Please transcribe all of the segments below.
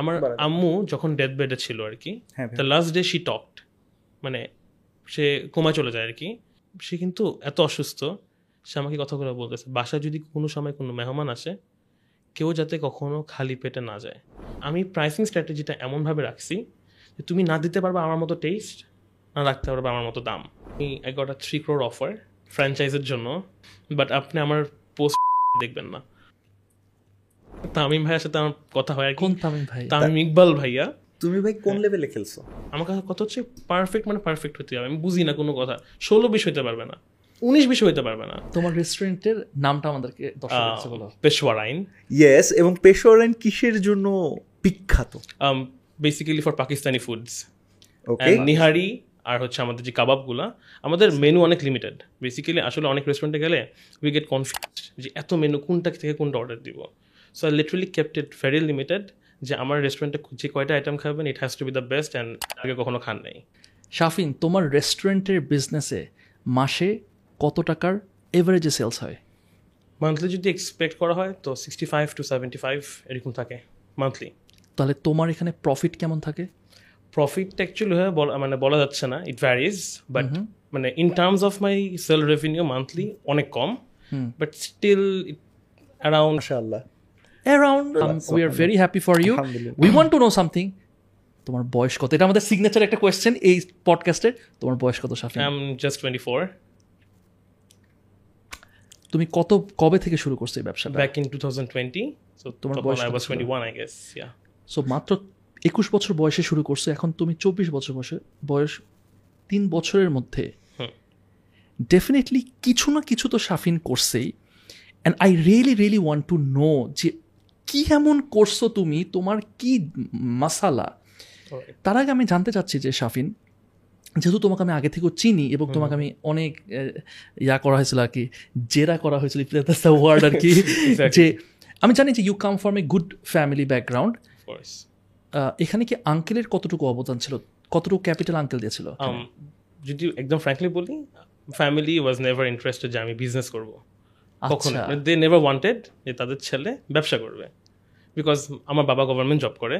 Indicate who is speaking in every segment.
Speaker 1: আমার আম্মু যখন ডেথ বেডে ছিল আর কি the last day she talked মানে সে কোমা চলে যায় আর কি। সে কিন্তু এত অসুস্থ সে আমাকে কথাগুলো বলতেছে বাসায় যদি কোনো সময় কোনো মেহমান আসে কেউ যাতে কখনো খালি পেটে না যায়। আমি প্রাইসিং স্ট্র্যাটেজিটা এমনভাবে রাখছি যে তুমি না দিতে পারবে আমার মতো টেস্ট না রাখতে পারবে আমার মতো দাম। আমি I got a three crore offer ফ্র্যাঞ্চাইজের জন্য বাট আপনি আমার পোস্ট দেখবেন না। তামিম ভাইয়ের সাথে আমার কথা হয় আর
Speaker 2: কোন তামিম ভাই?
Speaker 1: তামিম ইকবাল ভাইয়া।
Speaker 3: তুমি ভাই কোন লেভেলে খেলছো?
Speaker 1: আমার কাছে কথা হচ্ছে পারফেক্ট মানে পারফেক্ট হতে হবে। আমি বুঝি না কোনো কথা। ষোলো বিশ হইতে পারবে না। উনিশ বিশ হইতে পারবে না।
Speaker 2: তোমার রেস্টুরেন্টের নামটা আমাদেরকে
Speaker 1: পেশওয়ার আইন।
Speaker 3: ইয়েস এবং পেশোয়ারাইন কিসের জন্য বিখ্যাত?
Speaker 1: Basically for Pakistani foods
Speaker 3: okay
Speaker 1: nihari আর হচ্ছে আমাদের যে কাবাবগুলা আমাদের মেনু অনেক লিমিটেড বেসিক্যালি আসলে অনেক রেস্টুরেন্টে গেলে উই গেট কনফিউজ যে এত মেনু কোনটা থেকে কোনটা অর্ডার দিব। So I literally kept it very limited যে আমার রেস্টুরেন্টে যে কয়টা আইটেম খাবেন it has to be the best and আগে কখনো খান নেই।
Speaker 2: শাফিন তোমার রেস্টুরেন্টের বিজনেসে মাসে কত টাকার এভারেজে সেলস হয়?
Speaker 1: মান্থলি যদি এক্সপেক্ট করা হয় তো sixty five to seventy five এরকম থাকে মান্থলি
Speaker 2: তাহলে তোমার এখানে প্রফিট কেমন থাকে?
Speaker 1: প্রফিট অ্যাকচুয়ালি হয় বলা মানে বলা যাচ্ছে না ইট ভ্যারিজ বাট মানে in terms of my sale revenue monthly অনেক কম বাট স্টিল অ্যারাউন্ড
Speaker 3: মাশাআল্লাহ।
Speaker 2: Around we are very happy for you. We want to know something তোমার বয়স কত? এটা আমাদের সিগনেচার একটা কোয়েশ্চেন এই পডকাস্টের তোমার বয়স কত Shafin
Speaker 1: I am just twenty four
Speaker 2: তুমি কত কবে থেকে শুরু করছ এই ব্যবসাটা?
Speaker 1: Back in two thousand twenty so
Speaker 2: তোমার বয়স
Speaker 1: আই ওয়াজ
Speaker 2: ছিল?
Speaker 1: Twenty one I guess yeah
Speaker 2: so মাত্র একুশ বছর বয়সে শুরু করছ এখন তুমি চব্বিশ বছর বয়সে বয়স তিন বছরের মধ্যে। ডেফিনেটলি কিছু না কিছু তো শাফিন করছেই। And I really really want to know যে কি এমন করছ তুমি? তোমার কি মাসালা? তার আগে আমি জানতে চাচ্ছি যে শাফিন যেহেতু তোমাকে আমি আগে থেকেও চিনি এবং তোমাকে আমি অনেক ইয়া করা হয়েছিল আর কি জেরা করা হয়েছিল ওয়ার্ড আর কি যে আমি জানি যে you come from a good family background এখানে কি আঙ্কেলের কতটুকু অবদান ছিল? কতটুকু ক্যাপিটাল আঙ্কেল দিয়েছিল?
Speaker 1: Um, যদি একদম ফ্র্যাঙ্কলি বলি ফ্যামিলি ওয়াজ নেভার ইন্টারেস্টেড যে আমি বিজনেস করব। কখনো দে নেভার ওয়ান্টেড যে তাদের ছেলে ব্যবসা করবে। বিকজ আমার বাবা গভর্নমেন্ট জব করে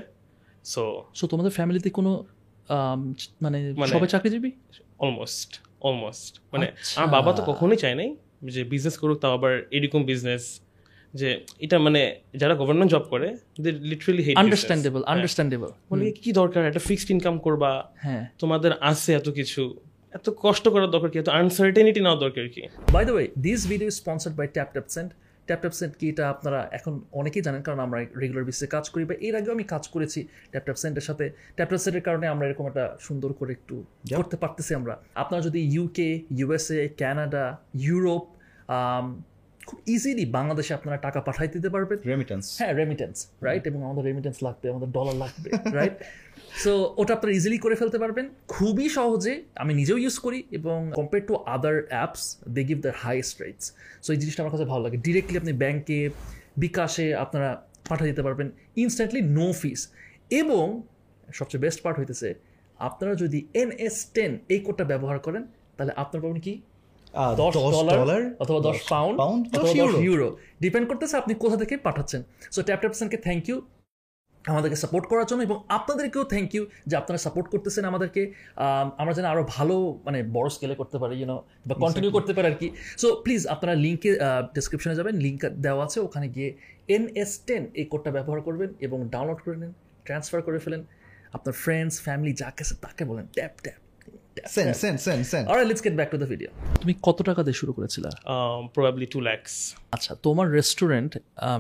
Speaker 1: সো
Speaker 2: সো তোমাদের ফ্যামিলিতে কোনো মানে
Speaker 1: মানে-
Speaker 2: সবাই চাকরিজীবী?
Speaker 1: অলমোস্ট অলমোস্ট মানে
Speaker 2: আচ্ছা।
Speaker 1: আমার বাবা তো কখনোই চায় নাই যে বিজনেস করুক তাও আবার এরকম বিজনেস যে এটা মানে যারা গভর্নমেন্ট জব করে they literally hate
Speaker 2: understandable understandable
Speaker 1: বলে কি দরকার? একটা ফিক্সড ইনকাম করবা?
Speaker 2: হ্যাঁ।
Speaker 1: তোমাদের আছে এত কিছু। এত কষ্ট করার দরকার কি? এত আনসার্টেনিটি নেওয়ার দরকার কি?
Speaker 2: By the way this video sponsored by Tap Tap Send Tap Tap Send কি এটা আপনারা এখন অনেকেই জানেন কারণ আমরা রেগুলার বেসিসে কাজ করি বা এর আগেও আমি কাজ করেছি ট্যাপ ট্যাপ সেন্টের সাথে। ট্যাপ ট্যাপ সেন্টের কারণে আমরা এরকম একটা সুন্দর করে একটু করতে পারতেছি আমরা। আপনারা যদি ইউকে ইউএসএ কানাডা ইউরোপ খুব ইজিলি বাংলাদেশে আপনারা টাকা পাঠাই দিতে পারবেন।
Speaker 3: রেমিটেন্স
Speaker 2: হ্যাঁ রেমিটেন্স রাইট এবং আমাদের রেমিটেন্স লাগবে আমাদের ডলার লাগবে রাইট সো ওটা আপনারা ইজিলি করে ফেলতে পারবেন। খুবই সহজে আমি নিজেও ইউজ করি এবং compare to other apps they give the highest rates so এই জিনিসটা আমার কাছে ভালো লাগে। ডিরেক্টলি আপনি ব্যাংকে বিকাশে আপনারা পাঠিয়ে দিতে পারবেন। ইনস্ট্যান্টলি নো ফিস এবং সবচেয়ে বেস্ট পার্ট হইতেছে আপনারা যদি এন এস টেন এই কোডটা ব্যবহার করেন তাহলে আপনার পাবেন কি? দশ ডলার অথবা দশ পাউন্ড
Speaker 3: পাউন্ড
Speaker 2: অথবা দশ ইউরো ডিপেন্ড করতেছে আপনি কোথা থেকে পাঠাচ্ছেন। সো ট্যাপ ট্যাপসনকে থ্যাংক ইউ আমাদেরকে সাপোর্ট করার জন্য এবং আপনাদেরকেও থ্যাংক ইউ যে আপনারা সাপোর্ট করতেছেন আমাদেরকে। আমরা যেন আরও ভালো মানে বড় স্কেলে করতে পারি ইউনো বা কন্টিনিউ করতে পারি আর কি। সো প্লিজ আপনারা লিঙ্কে ডিসক্রিপশনে যাবেন লিঙ্ক দেওয়া আছে ওখানে গিয়ে এন এস টেন এই কোডটা ব্যবহার করবেন এবং ডাউনলোড করে নিন ট্রান্সফার করে ফেলেন। আপনার ফ্রেন্ডস ফ্যামিলি যা কাছে তাকে বলেন Tap Tap
Speaker 3: Send Send Send Send
Speaker 2: R let's get back to the video তুমি কত টাকা দিয়ে শুরু করেছিলা?
Speaker 1: প্রবাবলি টু ল্যাক্স
Speaker 2: আচ্ছা তোমার রেস্টুরেন্ট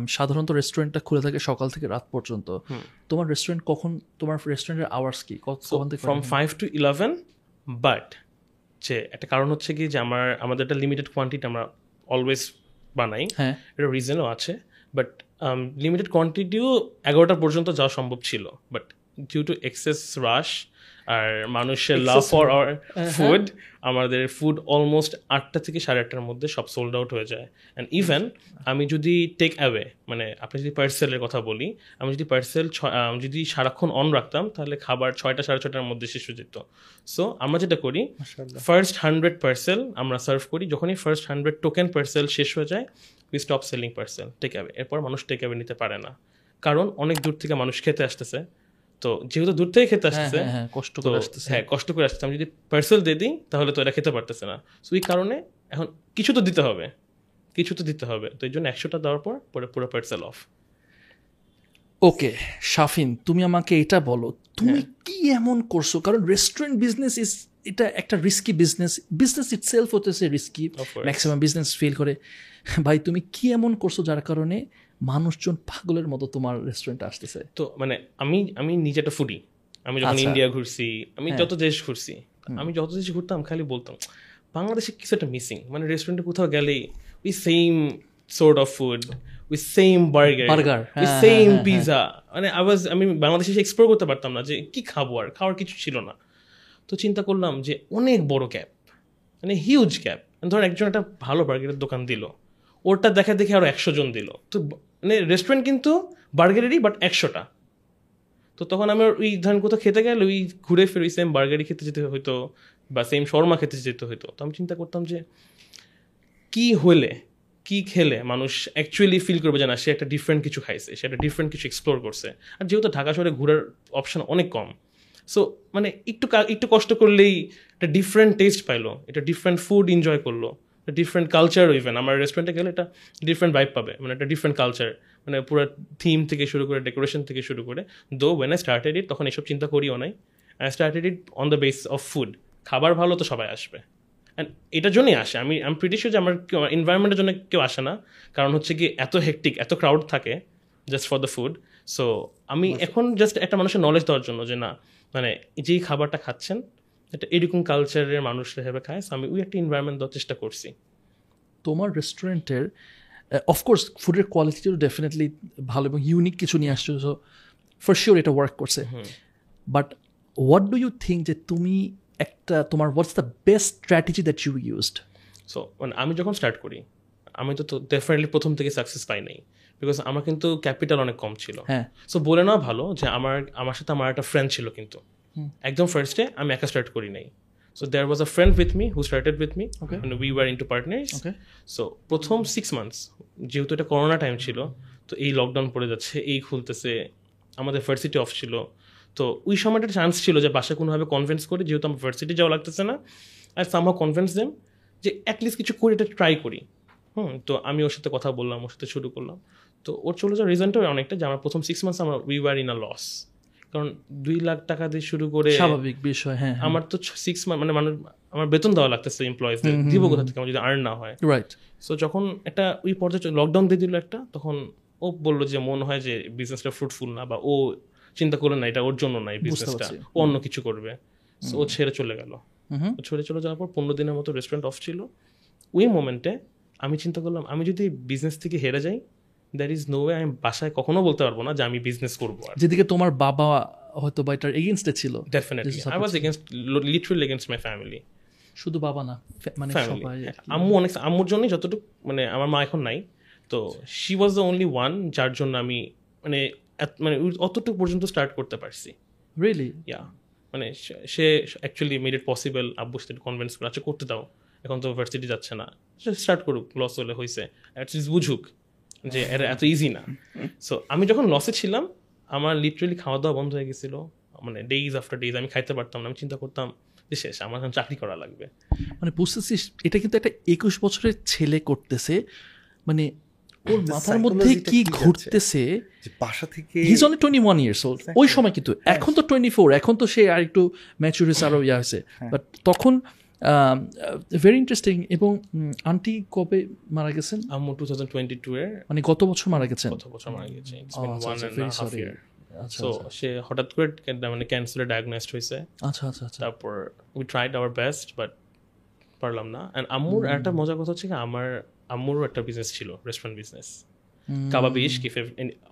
Speaker 2: সাধারণত রেস্টুরেন্টটা খুলে থাকে সকাল থেকে রাত পর্যন্ত। তোমার রেস্টুরেন্ট কখন তোমার রেস্টুরেন্টের আওয়ার্স কি? কত- কখন থেকে
Speaker 1: from five to eleven but যে একটা কারণ হচ্ছে কি যে আমার আমাদের একটা লিমিটেড কোয়ান্টিটি আমরা অলওয়েজ বানাই।
Speaker 2: হ্যাঁ।
Speaker 1: এটা রিজনও আছে বাট লিমিটেড কোয়ান্টিটিও এগারোটা পর্যন্ত যাওয়া সম্ভব ছিল but due to excess rush আর মানুষের লাভ ফর আওয়ার ফুড আমাদের ফুড অলমোস্ট আটটা থেকে সাড়ে আটটার মধ্যে সব সোল্ড আউট হয়ে যায়। অ্যান্ড ইভেন আমি যদি টেক অ্যাওয়ে মানে আপনি যদি পার্সেলের কথা বলি আমি যদি পার্সেল যদি সারাক্ষণ অন রাখতাম তাহলে খাবার ছয়টা সাড়ে ছটার মধ্যে শেষ হয়ে যেত। সো আমরা যেটা করি ফার্স্ট হান্ড্রেড পার্সেল আমরা সার্ভ করি যখনই ফার্স্ট হান্ড্রেড টোকেন পার্সেল শেষ হয়ে যায় we stop selling parcel take away এরপর মানুষ টেক অ্যাওয়ে নিতে পারে না। কারণ অনেক দূর থেকে মানুষ খেতে আসতেছে তো যেহেতু দূর থেকে খেতে
Speaker 2: হ্যাঁ
Speaker 1: আসতেছে
Speaker 2: হ্যাঁ হ্যাঁ কষ্ট করে আসতেছে।
Speaker 1: হ্যাঁ কষ্ট করে আসতেছে। আমি যদি পার্সেল দিয়ে দিই তাহলে তো এরা খেতে পারতেছে না। সো এই কারণে এখন কিছু তো দিতে হবে। কিছু তো দিতে হবে। তো এই জন্য একশোটা দেওয়ার পর পরে পুরো পার্সেল অফ
Speaker 2: ওকে শাফিন তুমি আমাকে এটা বলো। তুমি। কি এমন করছ? কারণ রেস্টুরেন্ট বিজনেস ইজ এটা একটা risky business business itself হতেছে রিস্কি ম্যাক্সিমাম বিজনেস ফেল করে। ভাই তুমি কি এমন করছ যার কারণে মানুষজন পাগলের মতো তোমার রেস্টুরেন্টে আসতেছে।
Speaker 1: তো মানে আমি আমি নিজে একটা ফুডি আমি যখন
Speaker 2: আচ্ছা।
Speaker 1: ইন্ডিয়া ঘুরছি আমি
Speaker 2: হ্যাঁ।
Speaker 1: যত দেশ ঘুরছি আমি যত দেশ ঘুরতাম খালি বলতাম বাংলাদেশে কিছু একটা মিসিং মানে রেস্টুরেন্টে কোথাও গেলেই we same sort of food we same burger we same pizza মানে আওয়াজ আমি বাংলাদেশে এসে এক্সপ্লোর করতে পারতাম না যে কি খাব আর খাওয়ার কিছু ছিল না। তো চিন্তা করলাম যে অনেক বড় গ্যাপ মানে হিউজ গ্যাপ ধর একজন একটা ভালো বার্গারের দোকান দিল ওরটা দেখা দেখে আরও একশো জন দিল। তো মানে রেস্টুরেন্ট কিন্তু বার্গারেরই বাট একশোটা। তো তখন আমার ওই ধরেন কোথাও খেতে গেলে ওই ঘুরে ফিরে ওই সেম বার্গারি খেতে যেতে হতো বা সেম শর্মা খেতে যেতে হতো তো আমি চিন্তা করতাম যে, কি হলে, কি খেলে মানুষ অ্যাকচুয়ালি ফিল করবে যে, না, সে একটা ডিফারেন্ট কিছু খাইছে, সে একটা ডিফারেন্ট কিছু এক্সপ্লোর করছে। আর যেহেতু ঢাকা শহরে ঘোরার অপশন অনেক কম সো মানে একটু একটু কষ্ট করলেই একটা ডিফারেন্ট টেস্ট পাইলো এটা ডিফারেন্ট ফুড এনজয় করল। ডিফারেন্ট কালচার ইভেন আমার রেস্টুরেন্টে গেলে এটা ডিফারেন্ট ভাইব পাবে। মানে একটা ডিফারেন্ট কালচার মানে পুরো থিম থেকে শুরু করে ডেকোরেশন থেকে শুরু করে। দো ওয়েন আই স্টার্টেড ইট তখন এসব চিন্তা করিও নাই। I started it on the base of food খাবার ভালো তো সবাই আসবে। অ্যান্ড এটার জন্যই আসে। আমি আমি প্রিটি শিওর যে আমার এনভায়রনমেন্টের জন্য কেউ আসে না। কারণ হচ্ছে কি এত হেকটিক এত ক্রাউড থাকে just for the food so আমি এখন জাস্ট একটা মানুষের নলেজ দেওয়ার জন্য যে না মানে যেই খাবারটা খাচ্ছেন এটা এরকম কালচারের মানুষরা হিসেবে খায়। আমি ওই একটা এনভায়রনমেন্ট দেওয়ার চেষ্টা করছি।
Speaker 2: তোমার রেস্টুরেন্টের অফকোর্স ফুডের কোয়ালিটিও ডেফিনেটলি ভালো এবং ইউনিক কিছু নিয়ে আসছো। সো ফর শিওর এটা ওয়ার্ক করছে। But what do you think যে তুমি একটা তোমার what's the best strategy that you used
Speaker 1: so মানে আমি যখন স্টার্ট করি আমি তো ডেফিনেটলি প্রথম থেকে সাকসেস পাই নাই। বিকজ আমার কিন্তু ক্যাপিটাল অনেক কম ছিল।
Speaker 2: হ্যাঁ।
Speaker 1: সো বলে নেওয়া ভালো যে আমার আমার সাথে আমার একটা ফ্রেন্ড ছিল কিন্তু। একদম ফার্স্টে আমি একা স্টার্ট করি নাই। So there was a friend with me who started with me
Speaker 2: Okay.
Speaker 1: We were in two partners
Speaker 2: okay
Speaker 1: so প্রথম সিক্স মান্থস যেহেতু এটা করোনা টাইম ছিল তো এই লকডাউন পড়ে যাচ্ছে এই খুলতেছে আমাদের ভার্সিটি অফ ছিল। তো ওই সময়টা চান্স ছিল যে বাসায় কোনোভাবে কনভিন্স করি যেহেতু আমার ভার্সিটি যাওয়া লাগতেছে না আর সামহাও কনভিন্স দেম যে অ্যাটলিস্ট কিছু করে এটা ট্রাই করি। হুম তো আমি ওর সাথে কথা বললাম ওর সাথে শুরু করলাম। তো ওর চলে যাওয়ার রিজনটাও অনেকটা যে আমার প্রথম সিক্স মান্থস আমার we were in a loss কারণ দুই লাখ টাকা দিয়ে শুরু করে
Speaker 2: স্বাভাবিক বিষয় হ্যাঁ
Speaker 1: আমার তো সিক্স মান্থ মানে মানুষ আমার বেতন দেওয়া লাগতেছে এমপ্লয়িজদের দিব কোথা থেকে? আমার যদি আর্ন না হয়।
Speaker 2: রাইট
Speaker 1: সো যখন একটা ওই পর্যায়ে লকডাউন দিয়ে দিল একটা তখন ও বলল যে মনে হয় যে বিজনেসটা ফ্রুটফুল না বা ও চিন্তা করল না এটা ওর জন্য না এই বিজনেসটা ও অন্য কিছু করবে। সো ও ছেড়ে চলে গেল। ও ছেড়ে চলে যাওয়ার পর পনেরো দিনের মতো রেস্টুরেন্ট অফ ছিল। ওই মোমেন্টে আমি চিন্তা করলাম আমি যদি বিজনেস থেকে হেরে যাই দ্যার ইজ নো ওয়ে আমি বাসায় কখনো বলতে পারব না যে আমি বিজনেস করব আর।
Speaker 2: যেদিকে তোমার বাবা হয়তো বা এটার এগেনস্টে ছিল।
Speaker 1: Definitely I was against literally against my family
Speaker 2: শুধু বাবা না মানে সবাই
Speaker 1: আম্মু অনেক আম্মুর জন্যই যতটুকু মানে আমার মা এখন নাই। তো she was the only one যার জন্য আমি মানে মানে অতটুকু পর্যন্ত স্টার্ট করতে পারছি।
Speaker 2: রিয়েলি
Speaker 1: ইয়া মানে সে- অ্যাকচুয়ালি মেড ইট পসিবল আব্বুর সাথে কনভিন্স করে আচ্ছা করতে দাও। এখন তো ভার্সিটি যাচ্ছে না। স্টার্ট করুক লস হলে হয়েছে অ্যাটলিস্ট বুঝুক। যে এটা এত ইজি না। সো আমি যখন লসে ছিলাম আমার লিটারেলি খাওয়া দাওয়া বন্ধ হয়ে গেছিল। মানে ডেইজ আফটার ডেইজ আমি খাইতে পারতাম না আমি চিন্তা করতাম যে শেষ আমার এখন চাকরি করা লাগবে।
Speaker 2: মানে বুঝতেছিস এটা কিন্তু একটা একুশ বছরের ছেলে করতেছে। মানে ওর
Speaker 3: The
Speaker 2: মাথার মধ্যে কি ঘুরতেছে?
Speaker 3: যে বাসা থেকে
Speaker 2: he's only twenty one years old ওই সময় কিন্তু এখন তো টোয়েন্টি ফোর এখন তো সে আর একটু ম্যাচুর হয়েছে আরও ইয়া হয়েছে। বাট তখন ভেরি ইন্টারেস্টিং এবং আন্টি কবে মারা গেছেন?
Speaker 1: আম্মু টু থাউজেন্ড টোয়েন্টি টু এর
Speaker 2: মানে গত বছর মারা গেছেন?
Speaker 1: কত বছর মারা গেছে।
Speaker 2: আচ্ছা, আচ্ছা. আচ্ছা
Speaker 1: সো সে হঠাৎ করে মানে ক্যান্সারে ডায়াগনোসড হয়েছে।
Speaker 2: আচ্ছা আচ্ছা আচ্ছা।
Speaker 1: তারপর we tried our best but পারলাম না। অ্যান্ড আম্মুর একটা মজার কথা হচ্ছে কি আমার আম্মুরও একটা বিজনেস ছিল রেস্টুরেন্ট বিজনেস কাবাবিশ কিফে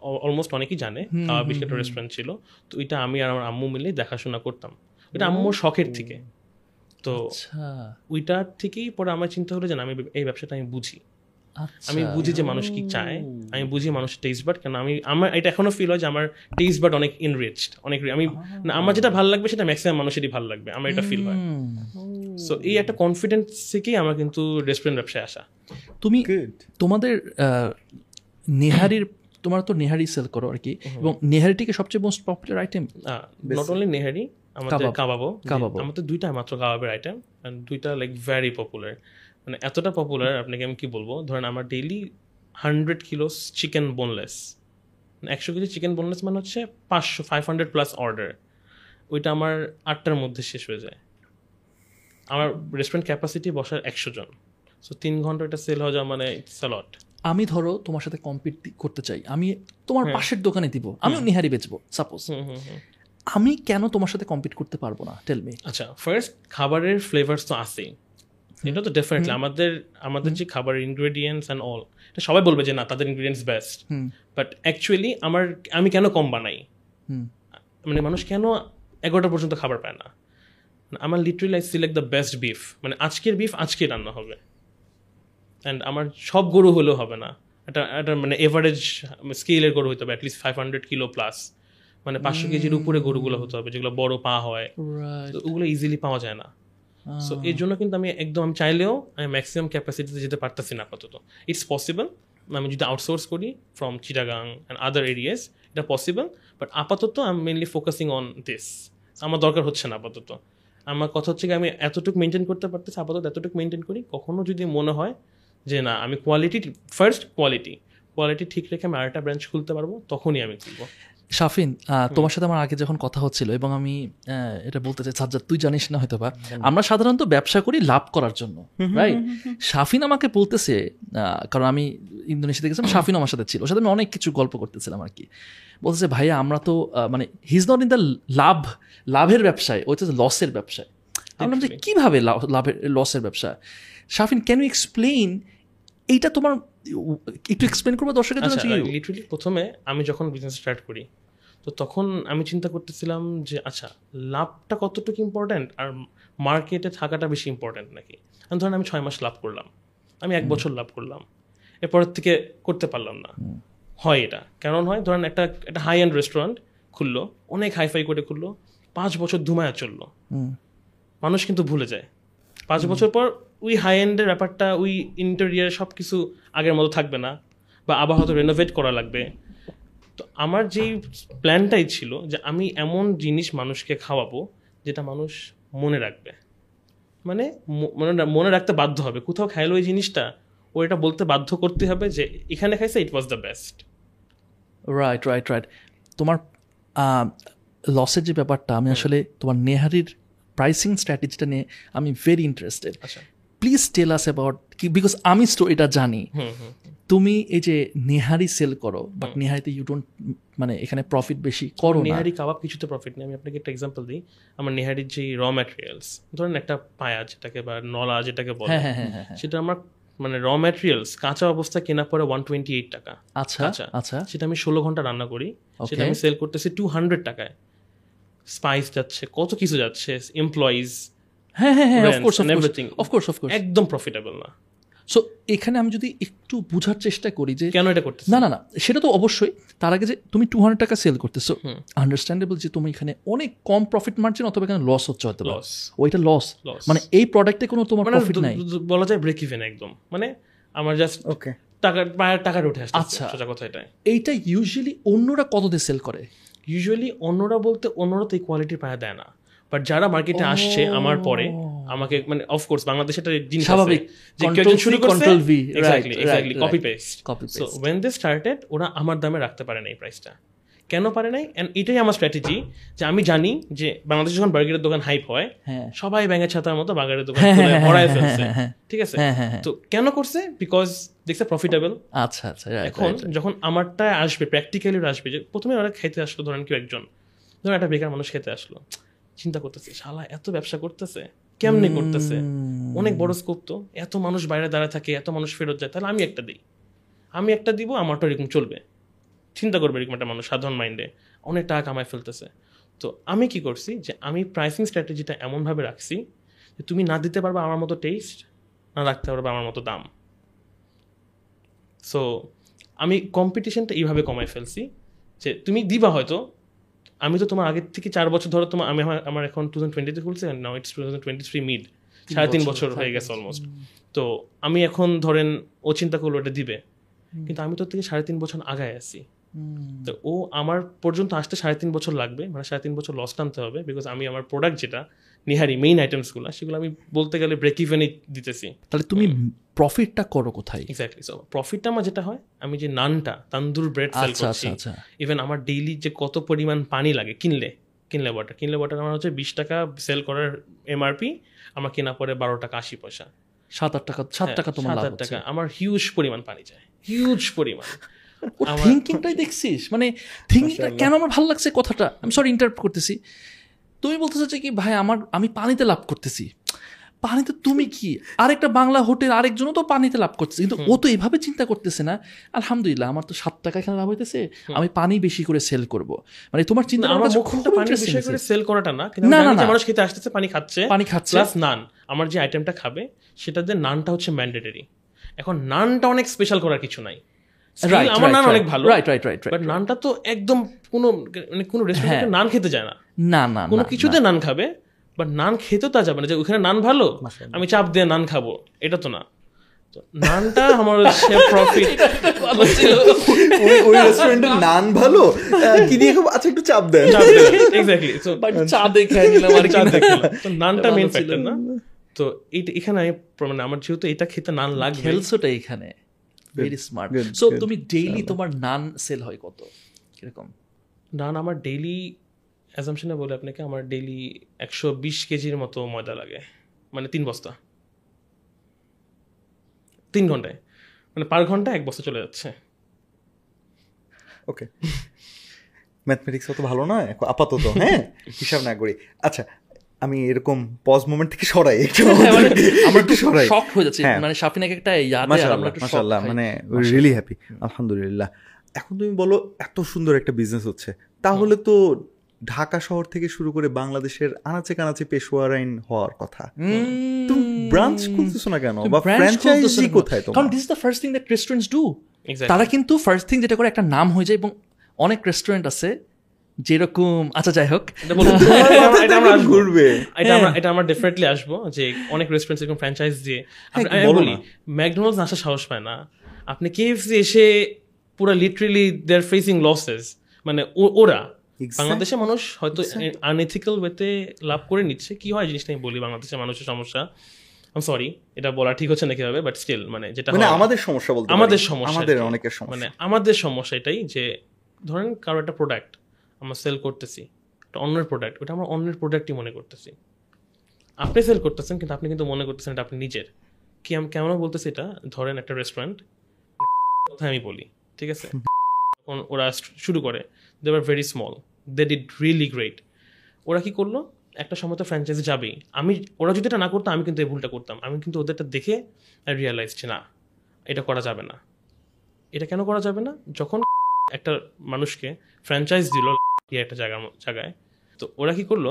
Speaker 1: অলমোস্ট অনেকেই জানে কাবাবিশ একটা রেস্টুরেন্ট ছিল। তো এটা আমি আর আমার আম্মু মিলে দেখাশোনা করতাম। এটা আম্মুর শখের থেকে। তো
Speaker 2: আচ্ছা।
Speaker 1: ওইটার থেকেই পরে আমার চিন্তা হলো যে না, আমি এই ব্যবসাটা আমি বুঝি।
Speaker 2: আচ্ছা।
Speaker 1: আমি বুঝি যে মানুষ কি চায় আমি বুঝি মানুষ টেস্ট বাট কেন আমি আমার এটা এখনও ফিল হয় যে আমার টেস্ট বাট অনেক ইনরিচড অনেক আমি আমার যেটা ভালো লাগবে সেটা ম্যাক্সিমাম মানুষেরই ভালো লাগবে আমার এটা ফিল হয়।
Speaker 2: হুম।
Speaker 1: সো এই একটা কনফিডেন্স থেকেই আমার কিন্তু রেস্টুরেন্ট ব্যবসায় আসা।
Speaker 2: তুমি তোমাদের আহ, নেহারির তোমার তো নেহারি সেল করো আর কি এবং নেহারিটিকে সবচেয়ে most popular item
Speaker 1: not only nihari আমাদের
Speaker 2: কাবাব।
Speaker 1: আমাদের দুইটা মাত্র কাবাবের আইটেম দুইটা লাইক ভ্যারি পপুলার মানে এতটা পপুলার আপনাকে আমি কি বলব? ধরেন আমার daily hundred kilo chicken boneless একশো কেজি চিকেন বোনলেস মানে হচ্ছে পাঁচশো ফাইভ হান্ড্রেড প্লাস অর্ডার ওইটা আমার আটটার মধ্যে শেষ হয়ে যায়। আমার রেস্টুরেন্ট ক্যাপাসিটি বসার একশো জন। সো তিন ঘণ্টা এটা সেল হয়ে যাওয়া মানে ইটস লট
Speaker 2: আমি ধরো তোমার সাথে কম্পিট করতে চাই। আমি তোমার পাশের দোকানে দিব। আমিও নিহারি বেচবো সাপোজ আমি কেন তোমার সাথে কম্পিট করতে পারব না? টেল মি
Speaker 1: আচ্ছা ফার্স্ট খাবারের ফ্লেভার্স তো আছেই। এটা তো ডেফিনেটলি আমাদের আমাদের যে খাবারের ইনগ্রেডিয়েন্টস অ্যান্ড অল এটা সবাই বলবে যে না তাদের ইনগ্রেডিয়েন্টস বেস্ট বাট অ্যাকচুয়ালি আমার আমি কেন কম বানাই? মানে মানুষ কেন এগারোটা পর্যন্ত খাবার পায় না? আমার literally I select the best beef মানে আজকের বিফ আজকে রান্না হবে। অ্যান্ড আমার সব গরু হলেও হবে না। এটা একটা মানে এভারেজ স্কেলের গরু হতে হবে at least five hundred kilo plus মানে পাঁচশো কেজির উপরে গরুগুলো হতে হবে যেগুলো বড় পা হয়। তো ওগুলো ইজিলি পাওয়া যায় না। সো এর জন্য কিন্তু আমি একদম আমি চাইলেও আমি ম্যাক্সিমাম ক্যাপাসিটিতে যেতে পারতেছি না আপাতত। ইটস পসিবল আমি যদি আউটসোর্স করি from Chittagong and other areas এটা পসিবল বাট আপাতত I am mainly focusing on this আমার দরকার হচ্ছে না আপাতত। আমার কথা হচ্ছে কি আমি এতটুকু মেনটেন করতে পারতেছি আপাতত এতটুকু মেনটেন করি কখনো যদি মনে হয় যে না আমি কোয়ালিটি ফার্স্ট কোয়ালিটি কোয়ালিটি ঠিক রেখে আমি আরেকটা ব্রাঞ্চ খুলতে পারব তখনই আমি খুলবো।
Speaker 2: শাফিন তোমার সাথে আমার আগে যখন কথা হচ্ছিল এবং আমি এটা বলতে চাই সাজ্জাদ তুই জানিস না হয়তো বা আমরা সাধারণত ব্যবসা করি লাভ করার জন্য রাইট শাফিন আমাকে বলতেছে কারণ আমি ইন্দোনেশিয়াতে গেছিলাম শাফিন আমার সাথে ছিল ওর সাথে আমি অনেক কিছু গল্প করতেছিলাম আর কি। বলতেছে ভাইয়া আমরা তো মানে he's not in the love লাভের ব্যবসায় ওই হচ্ছে লসের ব্যবসায়। আমি বললাম যে কীভাবে লাভ- লাভের লসের ব্যবসা? শাফিন ক্যান ইউ এক্সপ্লেইন এইটা তোমার একটু এক্সপ্লেন করব দর্শকের জন্য
Speaker 1: আচ্ছা লিটারালি প্রথমে আমি যখন বিজনেস স্টার্ট করি তো তখন আমি চিন্তা করতেছিলাম যে আচ্ছা লাভটা কতটুকু ইম্পর্ট্যান্ট আর মার্কেটে থাকাটা বেশি ইম্পর্ট্যান্ট নাকি? আমি ধরেন আমি ছয় মাস লাভ করলাম আমি এক বছর লাভ করলাম এরপরের থেকে করতে পারলাম না। হয় এটা। কেমন হয় ধরেন একটা একটা হাই অ্যান্ড রেস্টুরেন্ট খুললো অনেক হাইফাই করে খুললো পাঁচ বছর ধুমায়া চলল। মানুষ কিন্তু ভুলে যায়। পাঁচ বছর পর ওই হাই এন্ডের ব্যাপারটা ওই ইন্টেরিয়ার সব কিছু আগের মতো থাকবে না বা আবার হয়তো রেনোভেট করা লাগবে। তো আমার যেই প্ল্যানটাই ছিল যে আমি এমন জিনিস মানুষকে খাওয়াবো যেটা মানুষ মনে রাখবে। মানে মনে মনে রাখতে বাধ্য হবে। কোথাও খাইলো ওই জিনিসটা ও এটা বলতে বাধ্য করতে হবে যে এখানে খাইছে it was the best
Speaker 2: right right right তোমার লসের যে ব্যাপারটা আমি আসলে তোমার নেহারির প্রাইসিং স্ট্র্যাটেজিটা নিয়ে আমি ভেরি ইন্টারেস্টেড
Speaker 1: আচ্ছা।
Speaker 2: Please tell us about because আমি স্টোরিটা জানি। তুমি এই যে নেহারি সেল করো বাট নেহারিতে ইউ ডোন্ট মানে এখানে প্রফিট বেশি করো
Speaker 1: নেহারি কাবাব কিছুতে প্রফিট নেই। আমি আপনাকে একটা এক্সাম্পল দিই। আমার নেহারির যে র ম্যাটেরিয়ালস ধরেন একটা পায়া যেটাকে বা নলা যেটাকে বলে
Speaker 2: হ্যাঁ হ্যাঁ হ্যাঁ।
Speaker 1: সেটা আমার মানে র ম্যাটেরিয়ালস কাঁচা অবস্থা কেনা পরে ওয়ান টোয়েন্টি এইট টাকা।
Speaker 2: আচ্ছা
Speaker 1: আচ্ছা।
Speaker 2: আচ্ছা।
Speaker 1: সেটা আমি ষোলো ঘণ্টা রান্না করি। সেটা আমি সেল করতেছি টু হান্ড্রেড টাকায়। স্পাইস যাচ্ছে কত কিছু যাচ্ছে এমপ্লয়িজ
Speaker 2: হ্যাঁ হ্যাঁ হ্যাঁ of course
Speaker 1: everything.
Speaker 2: Of course of course
Speaker 1: একদম প্রফিটেবল না।
Speaker 2: সো এখানে আমি যদি একটু বোঝার চেষ্টা করি যে
Speaker 1: কেন এটা করতেছি?
Speaker 2: না না না সেটা তো অবশ্যই। তার আগে যে তুমি টু হান্ড্রেড টাকা সেল করতেছো। আন্ডারস্ট্যান্ডেবল যে তুমি এখানে অনেক কম প্রফিট মার্জিন অথবা এখানে লস হচ্ছে হয়তো
Speaker 1: লস
Speaker 2: ওইটা লস
Speaker 1: লস
Speaker 2: মানে এই প্রোডাক্টে কোনো তোমার
Speaker 1: মানে
Speaker 2: প্রফিট নাই।
Speaker 1: বলা যায় ব্রেক ইভেন একদম। মানে আমার জাস্ট
Speaker 3: ওকে
Speaker 1: টাকা পায়ের টাকাটা উঠে আসছে
Speaker 2: আচ্ছা।
Speaker 1: সোজা কথা এটাই।
Speaker 2: এইটা ইউজুয়ালি অন্যরা কত দিয়ে সেল করে?
Speaker 1: ইউজুয়ালি অন্যরা বলতে অন্যরা তো এই কোয়ালিটির পায়া দেয় না। বাট যারা মার্কেটে আসছে আমার পরে আমাকে মানে অফকোর্স বাংলাদেশে একটা জিনিস
Speaker 2: স্বাভাবিক।
Speaker 1: যে কেউ একজন শুরু করছে
Speaker 2: V, right,
Speaker 1: exactly exactly
Speaker 2: right.
Speaker 1: Copy paste so
Speaker 2: paste.
Speaker 1: When they started ওরা আমার দামে রাখতে পারে না এই প্রাইসটা কেন পারে নাই? এন্ড এটাই আমার স্ট্র্যাটেজি যে আমি জানি যে বাংলাদেশে যখন বার্গারের দোকান হাইপ হয়
Speaker 2: হ্যাঁ।
Speaker 1: সবাই ব্যাঙের ছাতার মতো বার্গারের দোকান
Speaker 2: হ্যাঁ, হ্যাঁ,
Speaker 1: ভরায় ফেলছে। ঠিক আছে? তো কেন করছে? বিকজ দেখছে প্রফিটেবল
Speaker 2: আচ্ছা আচ্ছা
Speaker 1: এখন. যখন আমারটা আসবে প্র্যাকটিক্যালি আসবে যে প্রথমে ওরা খেতে আসলো ধরেন কেউ একজন। ধরেন একটা বেকার মানুষ খেতে আসলো। চিন্তা করতেছে শালা এত ব্যবসা করতেছে কেমনে করতেছে? অনেক বড় স্কোপ তো। এত মানুষ বাইরে দাঁড়ায় থাকে এত মানুষ ফেরত যায় তাহলে আমি একটা দিই। আমি একটা দিব আমারটা এরকম চলবে। চিন্তা করবে এরকম একটা মানুষ সাধারণ মাইন্ডে অনেক টাকা কামায় ফেলতেছে। তো আমি কি করছি যে আমি প্রাইসিং স্ট্র্যাটেজিটা এমনভাবে রাখছি যে তুমি না দিতে পারবে আমার মতো টেস্ট না রাখতে পারবে আমার মতো দাম। সো আমি কম্পিটিশনটা এইভাবে কমায় ফেলছি যে তুমি দিবা হয়তো আমি তো তোমার আগের থেকে চার বছর ধরো তোমার আমি আমার আমার এখন টু থাউজেন্ড টোয়েন্টিতে খুলছে now it's two thousand twenty three mid সাড়ে তিন বছর হয়ে গেছে অলমোস্ট তো আমি এখন ধরেন ও চিন্তা করল এটা দিবে। কিন্তু আমি তোর থেকে সাড়ে তিন বছর আগায় আছি। তো ও আমার পর্যন্ত আসতে সাড়ে তিন বছর লাগবে মানে সাড়ে তিন বছর লস টানতে হবে বিকজ আমি আমার প্রোডাক্ট যেটা নিহারি মেইন আইটেমসগুলো সেগুলো আমি বলতে গেলে ব্রেক ইভেনই দিতেছি।
Speaker 2: তাহলে তুমি প্রফিটটা করো কোথায়?
Speaker 1: এক্স্যাক্টলি সো প্রফিটটা আমার যেটা হয় আমি যে নানটা তান্দুর ব্রেড সেল
Speaker 2: আচ্ছা
Speaker 1: করছি।
Speaker 2: আচ্ছা আচ্ছা।
Speaker 1: ইভেন আমার ডেইলি যে কত পরিমাণ পানি লাগে কিনলে কিনলে ওয়াটার কিনলে ওয়াটার আমার হচ্ছে বিশ টাকা সেল করার এমআরপি আমার কেনা পরে বারো টাকা আশি পয়সা।
Speaker 2: সাত আট টাকা সাত টাকা তোমার
Speaker 1: সাত টাকা আমার হিউজ পরিমাণ পানি যায় হিউজ পরিমাণ।
Speaker 2: ও থিঙ্কিংটাই দেখছিস? মানে থিঙ্কিংটা কেন আমার ভালো লাগছে কথাটা? আমি সরি ইন্টারপ্ট করতেছি। তুমি বলতে চাচ্ছ কি ভাই আমার আমি পানিতে লাভ করতেছি। পানিতে তুমি কি? আরেকটা বাংলা হোটেল আরেকজনও তো পানিতে লাভ করতেছে। কিন্তু ও তো এভাবে চিন্তা করতেছে না। আলহামদুলিল্লাহ আমার তো সাত টাকা এখানে লাভ হইতেছে। আমি পানি বেশি করে সেল করব। মানে তোমার চিন্তা
Speaker 1: আমার মুখটা পানি বিষয় করে সেল করাটা না কিন্তু
Speaker 2: না, না,
Speaker 1: যে। মানুষ খেতে আসতেছে পানি খাচ্ছে
Speaker 2: পানি খাচ্ছে।
Speaker 1: প্লাস নান আমার যে আইটেমটা খাবে সেটাতে নানটা হচ্ছে ম্যান্ডেটরি এখন নানটা অনেক স্পেশাল করার কিছু নাই। আমার নান অনেক ভালো
Speaker 2: রাইট রাইট রাইট
Speaker 1: বাট নানটা তো একদম কোনো মানে কোনো রেস্টুরেন্টে নান খেতে যায় না।
Speaker 2: না না
Speaker 1: কোনো কিছুতে নান খাবে বাট নান খেতেও তা যাবে না। যে ওখানে নান ভালো আমি চাপ দিয়ে নান খাব এটা তো না। নানটা আমার হচ্ছে প্রফিট
Speaker 3: ওই ওই নান ভালো কি দিয়ে খাব? আচ্ছা একটু চাপ দেন।
Speaker 1: এক্স্যাক্টলি তো
Speaker 2: বাট চা দেখে নিলাম আর কি।
Speaker 1: চাপ তো নানটা মেন
Speaker 2: ছিল।
Speaker 1: ফ্যাক্টর না। তো এইটা এখানে আমি মানে আমার যেহেতু এটা খেতে নান লাগবে।
Speaker 2: খেলছোটা এখানে। ভেরি স্মার্ট সো তুমি ডেইলি তোমার নান সেল হয় কত? কীরকম?
Speaker 1: নান আমার ডেইলি অ্যাজামশনে বলে আপনাকে আমার ডেইলি একশো বিশ কেজির মতো ময়দা লাগে। মানে তিন বস্তা। তিন ঘন্টায়। মানে পার ঘণ্টা এক বস্তা চলে যাচ্ছে।
Speaker 3: ওকে ম্যাথমেটিক্স অত ভালো নয়? আপাতত হ্যাঁ? হিসাব না করি। আচ্ছা আমি এরকম পজ মোমেন্ট থেকে সরাই একটু আমরা একটু সরাই।
Speaker 2: শক হয়ে যাচ্ছে।
Speaker 3: হ্যাঁ।
Speaker 2: মানে শাফিনাকে একটা ইয়াদে আমরা একটু
Speaker 3: মাশাআল্লাহ মানে রিয়েলি হ্যাপি আলহামদুলিল্লাহ। এখন তুমি বলো এত সুন্দর একটা বিজনেস হচ্ছে। তাহলে তো ঢাকা শহর থেকে শুরু করে বাংলাদেশের আনাচে কানাচে পেশোয়ার আইন হওয়ার কথা। তুমি ব্রাঞ্চ খুলতেছো না কেন? বা ফ্র্যাঞ্চাইজি? কোথায়
Speaker 2: কারণ this is the first thing that restaurants do
Speaker 1: Exactly.
Speaker 2: তারা কিন্তু ফার্স্ট থিং যেটা করে একটা নাম হয়ে যায় এবং অনেক রেস্টুরেন্ট আছে যেরকম আচ্ছা যাই হোক।
Speaker 1: এটা আমরা- এটা আসব।
Speaker 3: ঘুরবে।
Speaker 1: এটা আমরা ডেফিনেটলি আসব যে অনেক রেস্টুরেন্ট এরকম ফ্র্যাঞ্চাইজ দিয়ে।
Speaker 3: হ্যাঁ, বলো
Speaker 1: ম্যাকডোনাল্ডস আসার সাহস পায় না। আপনি কেএফসি এসে পুরো literally they are facing losses মানে ও- ওরা. বাংলাদেশের মানুষ হয়তো আনএথিক্যাল ওয়েতে লাভ করে নিচ্ছে। কি হয় জিনিসটা আমি বলি বাংলাদেশের মানুষের সমস্যা। আম সরি এটা বলা ঠিক হচ্ছে না কীভাবে বাট স্টিল মানে যেটা
Speaker 3: মানে আমাদের সমস্যা বলতে
Speaker 1: আমাদের সমস্যা
Speaker 3: আমাদের অনেকের সমস্যা।
Speaker 1: মানে আমাদের সমস্যা এটাই যে ধরেন কারও একটা প্রোডাক্ট আমরা সেল করতেছি। একটা অন্যের প্রোডাক্ট ওটা আমরা অন্যের প্রোডাক্টই মনে করতেছি। আপনি সেল করতেছেন, কিন্তু আপনি কিন্তু মনে করতেছেন এটা আপনি নিজের। কি আমি কেমন বলতেছি এটা? ধরেন একটা রেস্টুরেন্ট কথা আমি বলি, ঠিক আছে? ওরা শুরু করে they R very small they did really great ওরা কি করল? একটা সময় তো ফ্র্যাঞ্চাইজি যাবেই। আমি, ওরা যদি এটা না করতো, আমি কিন্তু এই ভুলটা করতাম। আমি কিন্তু ওদেরটা দেখে রিয়েলাইজ না, এটা করা যাবে না। এটা কেন করা যাবে না? যখন একটা মানুষকে ফ্র্যাঞ্চাইজ দিল একটা জায়গা জায়গায়। তো ওরা কি করল?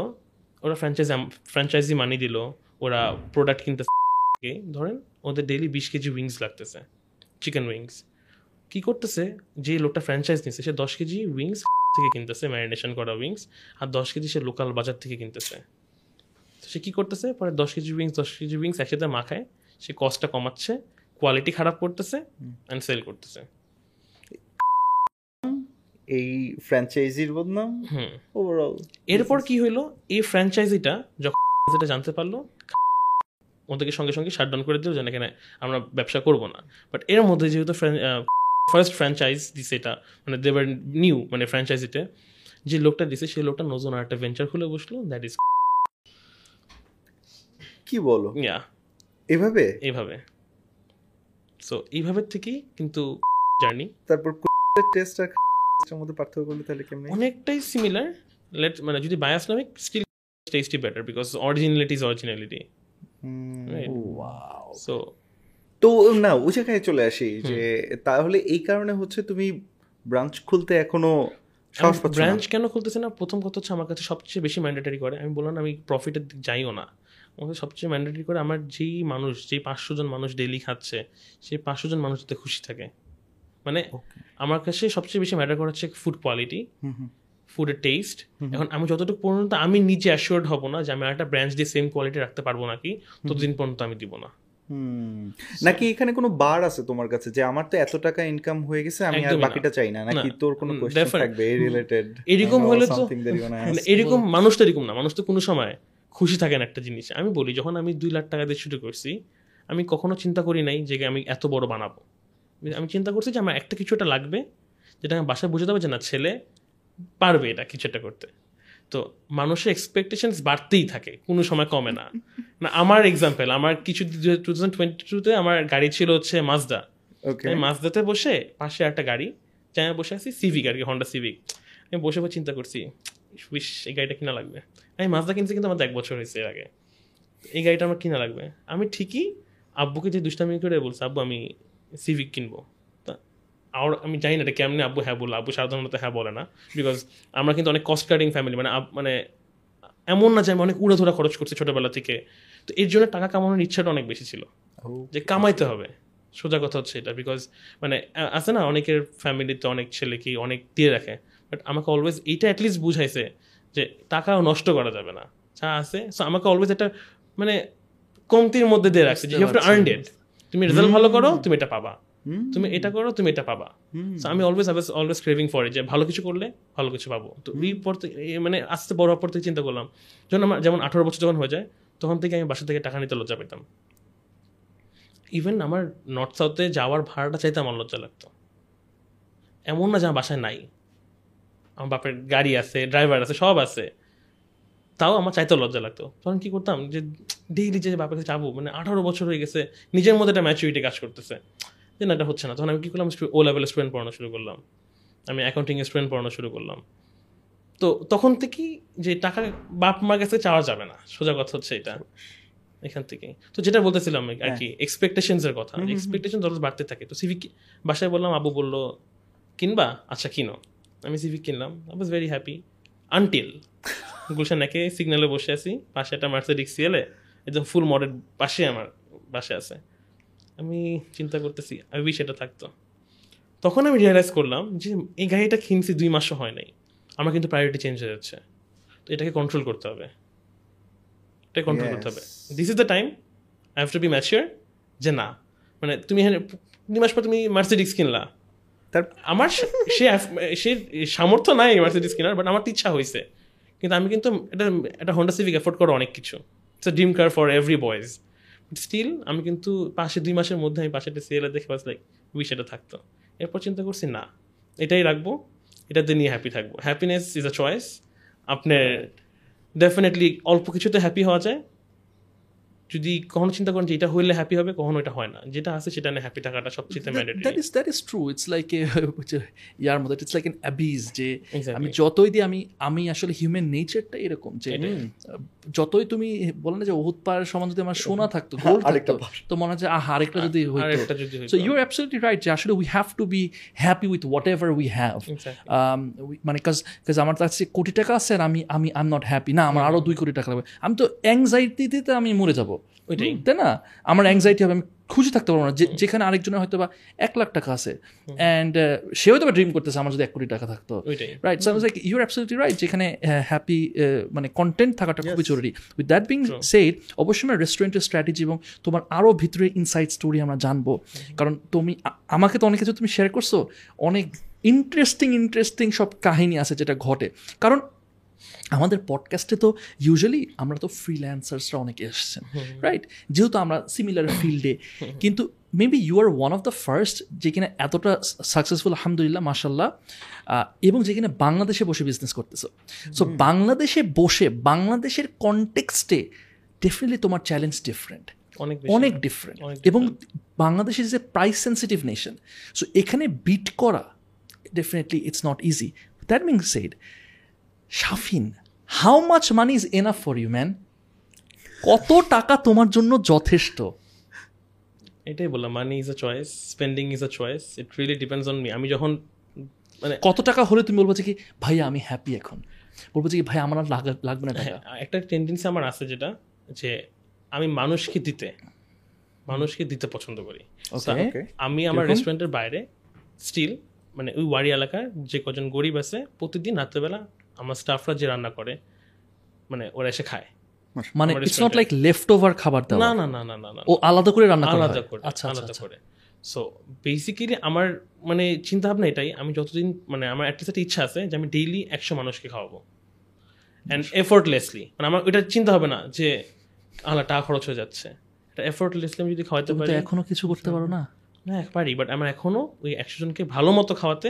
Speaker 1: ওরা ফ্র্যাঞ্চাইজি ফ্র্যাঞ্চাইজি মানি দিল। ওরা প্রোডাক্ট কিনতে ধরেন ওদের ডেইলি বিশ কেজি উইংস লাগতেছে চিকেন উইংস কি করতেছে? যে লোকটা ফ্র্যাঞ্চাইজ নিচ্ছে সে দশ কেজি উইংস থেকে কিনতেছে ম্যারিনেশন করা উইংস আর দশ কেজি সে লোকাল বাজার থেকে কিনতেছে। তো সে কি করতেছে? পরে দশ কেজি উইংস দশ কেজি উইংস একসাথে মাখায় সে কস্টটা কমাচ্ছে কোয়ালিটি খারাপ করতেছে অ্যান্ড সেল করতেছে।
Speaker 3: এই ফ্র্যাঞ্চাইজির বদনাম ওভারঅল
Speaker 1: এরপর কি হইল? এই ফ্র্যাঞ্চাইজিটা যখন যেটা জানতে পারল ওদেরকে সঙ্গে সঙ্গে শাটডাউন করে দিল যে এখানে আমরা ব্যবসা করব না। বাট এর মধ্যে যেহেতু ফার্স্ট ফ্র্যাঞ্চাইজ দিছে এটা মানে দেবার নিউ মানে ফ্র্যাঞ্চাইজিতে যে লোকটা দিছে সেই লোকটা নতুন আর একটা ভেঞ্চার খুলে বসল দ্যাট ইজ
Speaker 3: কি বলো?
Speaker 1: ইয়া
Speaker 3: এভাবে?
Speaker 1: এভাবে। সো এইভাবে থেকেই কিন্তু জার্নি
Speaker 3: তারপর টেস্ট আর টেস্টের মধ্যে পার্থক্য করলে তাহলে কেমনে?
Speaker 1: অনেকটাই সিমিলার লেট মানে যদি বায়াস নামে still tasty better because originality is originality
Speaker 2: wow
Speaker 1: so
Speaker 3: তো না ওই জায়গায় চলে আসি যে তাহলে এই কারণে হচ্ছে তুমি ব্রাঞ্চ খুলতে এখনও
Speaker 1: ব্রাঞ্চ কেন খুলতেছে না? প্রথম কথা হচ্ছে আমার কাছে সবচেয়ে বেশি ম্যান্ডেটারি করে। আমি বললাম না, আমি প্রফিটের দিক যাইও না। আমাকে সবচেয়ে ম্যান্ডেটারি করে আমার যেই মানুষ যেই পাঁচশো জন মানুষ ডেইলি খাচ্ছে সেই পাঁচশো জন মানুষ যাতে খুশি থাকে। মানে আমার কাছে সবচেয়ে বেশি ম্যাটার করে হচ্ছে ফুড কোয়ালিটি। ফুডের টেস্ট এখন আমি যতটুকু পর্যন্ত আমি নিজে অ্যাসিওর্ড হব না যে আমি একটা ব্রাঞ্চ দিয়ে সেম কোয়ালিটি রাখতে পারব নাকি ততদিন পর্যন্ত আমি দিব না।
Speaker 3: নাকি এখানে কোনো বার আছে তোমার কাছে যে আমার তো এত টাকা ইনকাম হয়ে গেছে আমি আর বাকিটা চাই না? নাকি তোর কোনো কোশ্চেন থাকবে এই রিলেটেড
Speaker 1: এরকম হলে তো- মানে এরকম মানুষ তো এরকম না। মানুষ তো কোনো সময় খুশি থাকেন একটা জিনিস। আমি বলি যখন আমি দুই লাখ টাকা দিয়ে শুরু করছি আমি কখনো চিন্তা করি নাই যে আমি এত বড় বানাবো। আমি চিন্তা করছি যে আমার একটা কিছু একটা লাগবে যেটা আমি বাসায় বুঝে দেবো যে না ছেলে পারবে এটা কিছু একটা করতে। তো মানুষের এক্সপেকটেশনস বাড়তেই থাকে কোনো সময় কমে না। না আমার এক্সাম্পল আমার কিছু টু থাউজেন্ড টোয়েন্টি টুতে আমার গাড়ি ছিল হচ্ছে মাজদা
Speaker 3: ওকে
Speaker 1: আমি মাঝদাতে বসে পাশে একটা গাড়ি চায় বসে আছি সিভিক আর কি হন্ডা সিভিক আমি বসে বসে চিন্তা করছি উইশ এই গাড়িটা কিনা লাগবে? আমি মাজদা কিনছি কিন্তু আমার এক বছর হয়েছে এর আগে। এই গাড়িটা আমার কিনা লাগবে। আমি ঠিকই আব্বুকে যে দুষ্টামি করে বলছি আব্বু আমি সিভিক কিনবো। আর আমি জানি না এটা কেমনি আব্বু হ্যাঁ বলল। আব্বু সাধারণত হ্যাঁ বলে না বিকজ আমরা কিন্তু অনেক কস্ট কাটিং ফ্যামিলি মানে মানে এমন না যে আমি অনেক উড়ে ধরা খরচ করছি ছোটোবেলা থেকে। তো এর জন্য টাকা কামানোর ইচ্ছাটা অনেক বেশি ছিল যে কামাইতে হবে। সোজা কথা হচ্ছে এটা বিকজ মানে আছে না অনেকের ফ্যামিলিতে অনেক ছেলেকে অনেক দিয়ে রাখে বাট আমাকে অলওয়েজ এইটা অ্যাটলিস্ট বুঝাইছে যে টাকাও নষ্ট করা যাবে না। যা আছে সো আমাকে অলওয়েজ একটা মানে কমতির মধ্যে দিয়ে রাখছে যে you have to earn it তুমি রেজাল্ট ভালো করো তুমি এটা পাবা। তুমি এটা করো তুমি এটা পাবা। So আমি always I always craving for যে ভালো কিছু করলে ভালো কিছু পাবো। তো এই পর মানে আস্তে বড় হওয়ার পর থেকে চিন্তা করলাম। যখন আমার যেমন আঠারো বছর যখন হয়ে যায় তখন থেকে আমি বাসা থেকে টাকা নিতে লজ্জা পেতাম। ইভেন আমার নর্থ সাউথে যাওয়ার ভাড়াটা চাইতে আমার লজ্জা লাগতো। এমন না যে আমার বাসায় নাই। আমার বাপের গাড়ি আছে ড্রাইভার আছে সব আছে। তাও আমার চাইতে লজ্জা লাগতো। তখন কি করতাম যে ডেইলি যে বাপের কাছে যাব মানে আঠারো বছর হয়ে গেছে নিজের মধ্যে একটা ম্যাচুরিটি কাজ করতেছে। যে না এটা হচ্ছে না। তখন আমি কি করলাম ও লেভেলের স্টুডেন্ট পড়ানো শুরু করলাম। আমি অ্যাকাউন্টিং স্টুডেন্ট পড়ানো শুরু করলাম। তো তখন থেকেই যে টাকা বাপ মার কাছে চাওয়া যাবে না। সোজা কথা হচ্ছে এটা। এখান থেকে তো যেটা বলতেছিলাম আর কি এক্সপেকটেশনস এর কথা। এক্সপেকটেশন যত বাড়তে থাকে। তো সিভিক বাসায় বললাম আবু বলল কিনবা? আচ্ছা কিনো। আমি সিভিক কিনলাম। I was very happy until Gulshan একে সিগন্যালে বসে আছি। পাশে একটা মার্সিডিক সিএলে একদম ফুল মডেল পাশে আমার বাসে আছে। আমি চিন্তা করতেছি আমি এটা থাকতো। তখন আমি রিয়েলাইজ করলাম যে এই গাড়িটা কিনছি দুই মাসও হয় নাই। আমার কিন্তু প্রায়োরিটি চেঞ্জ হয়ে যাচ্ছে। তো এটাকে কন্ট্রোল করতে হবে। এটাকে কন্ট্রোল করতে হবে। This is the time I have to be mature যে না। মানে তুমি এখানে দুই মাস পর তুমি মার্সিডিক্স কিনলা।
Speaker 3: তার
Speaker 1: আমার সে- সে সে সামর্থ্য নাই মার্সিডিস কেনার বাট আমার ইচ্ছা হয়েছে কিন্তু আমি কিন্তু এটা একটা হন্ডা সিভিক এফোর্ড করো অনেক কিছু। It's dream car for every boys still আমি কিন্তু পাশে দুই মাসের মধ্যে আমি পাশে একটা সিএলে দেখে বাস লাইক উইশ এটা থাকতো। এরপর চিন্তা করছি, না, এটাই রাখব, এটাতে নিয়ে হ্যাপি থাকব। হ্যাপিনেস ইজ আ চয়েস আপনার ডেফিনেটলি অল্প কিছুতে হ্যাপি হওয়া যায় যদি কখনো চিন্তা করেন যে এটা হইলে হ্যাপি হবে কখনো এটা হয় না। যেটা আছে সেটা নিয়ে হ্যাপি থাকাটা সবচেয়ে
Speaker 2: that
Speaker 1: mandatory
Speaker 2: is that is true. It's like a ইয়ার মধ্যে ইটস লাইক এন অ্যাবিজ যে আমি যতই দিই আমি আমি আসলে হিউম্যান নেচারটা এরকম যে যতই তুমি বলে না যে ওহুদ পাহাড়ের সমান যদি আমার সোনা থাকতো গোল্ড
Speaker 3: আরেকটা
Speaker 2: থাকতো তো মনে হয় আহ আরেকটা যদি
Speaker 1: আর
Speaker 2: হইতো।
Speaker 1: একটা যদি
Speaker 2: সো
Speaker 1: হইতো।
Speaker 2: ইউ অ্যাবসলিউটলি রাইট যে আসলে we have to be happy with whatever we have মানে কাজ কাজ আমার কাছে কোটি টাকা আছে আর আমি আমি আই এম নট হ্যাপি না আমার আরও দুই কোটি টাকা লাগবে। আমি তো অ্যাংজাইটিতে আমি মরে যাব।
Speaker 1: ওইটাই।
Speaker 2: তাই না? আমার অ্যাংজাইটি হবে আমি খুশি থাকতে পারব না। যেখানে আরেকজনের হয়তো বা এক লাখ টাকা আছে অ্যান্ড সে হয়তো বা ড্রিম করতেছে আমার যদি এক কোটি টাকা থাকতো। Right so like your absolutely right যেখানে হ্যাপি মানে কন্টেন্ট থাকাটা খুবই জরুরি। উইথ দ্যাট বিং সেড অবশ্যই আমরা রেস্টুরেন্টের স্ট্র্যাটেজি এবং তোমার আরও ভিতরে ইনসাইড স্টোরি আমরা জানব। কারণ তুমি আমাকে তো অনেক কিছু তুমি শেয়ার করছ। অনেক ইন্টারেস্টিং ইন্টারেস্টিং সব কাহিনী আছে যেটা ঘটে। কারণ আমাদের পডকাস্টে তো ইউজুয়ালি আমরা তো ফ্রিল্যান্সার্সরা অনেকে এসছেন রাইট যেহেতু আমরা সিমিলার ফিল্ডে কিন্তু maybe you are one of the first যেখানে এতটা সাকসেসফুল আলহামদুলিল্লাহ মাসাল্লাহ এবং যেখানে বাংলাদেশে বসে বিজনেস করতেছো। সো বাংলাদেশে বসে বাংলাদেশের কনটেক্সটে ডেফিনেটলি তোমার চ্যালেঞ্জ ডিফারেন্ট
Speaker 1: অনেক
Speaker 2: অনেক ডিফারেন্ট এবং Bangladesh is a price sensitive nation so এখানে বিট করা definitely it's not easy that Ming said Shafin how much money is enough for you man কত টাকা তোমার জন্য যথেষ্ট?
Speaker 1: এটাই বললাম money is a choice spending is a choice it really depends on me আমি যখন মানে
Speaker 2: কত টাকা হলে তুমি বলব যে কি ভাইয়া আমি হ্যাপি এখন। বলব যে কি ভাই আমার লাগবে না
Speaker 1: হ্যাঁ, একটা টেন্ডেন্সি আমার আছে যেটা যে আমি মানুষকে দিতে মানুষকে দিতে পছন্দ করি। আমি আমার রেস্টুরেন্টের বাইরে স্টিল মানে ওই ওয়ারি এলাকার যে কজন গরিব আছে প্রতিদিন রাত্রেবেলা আমার স্টাফরা যে রান্না করে মানে ওরা এসে খায়।
Speaker 2: মানে
Speaker 1: আমার
Speaker 2: it's not like left over খাবার
Speaker 1: না
Speaker 2: দেওয়া।
Speaker 1: না না না না না
Speaker 2: ও আলাদা করে রান্না করা
Speaker 1: আলাদা করে
Speaker 2: আচ্ছা আচ্ছা
Speaker 1: আলাদা
Speaker 2: আচ্ছা।
Speaker 1: করে। সো বেসিক্যালি আমার মানে চিন্তা ভাবনা এটাই আমি যতদিন মানে আমার অ্যাটলিস্ট একটা ইচ্ছা আছে যে আমি ডেইলি একশো মানুষকে খাওয়াবো। অ্যান্ড এফোর্টলেসলি মানে আমার ওইটা চিন্তা হবে না যে আলা টাকা খরচ হয়ে যাচ্ছে। এটা এফোর্টলেসলি আমি যদি খাওয়াতে
Speaker 2: তুমি
Speaker 1: পারি
Speaker 2: এখনও কিছু করতে পারো না।
Speaker 1: না পারি বাট আমার এখনও ওই একশো জনকে ভালো মতো খাওয়াতে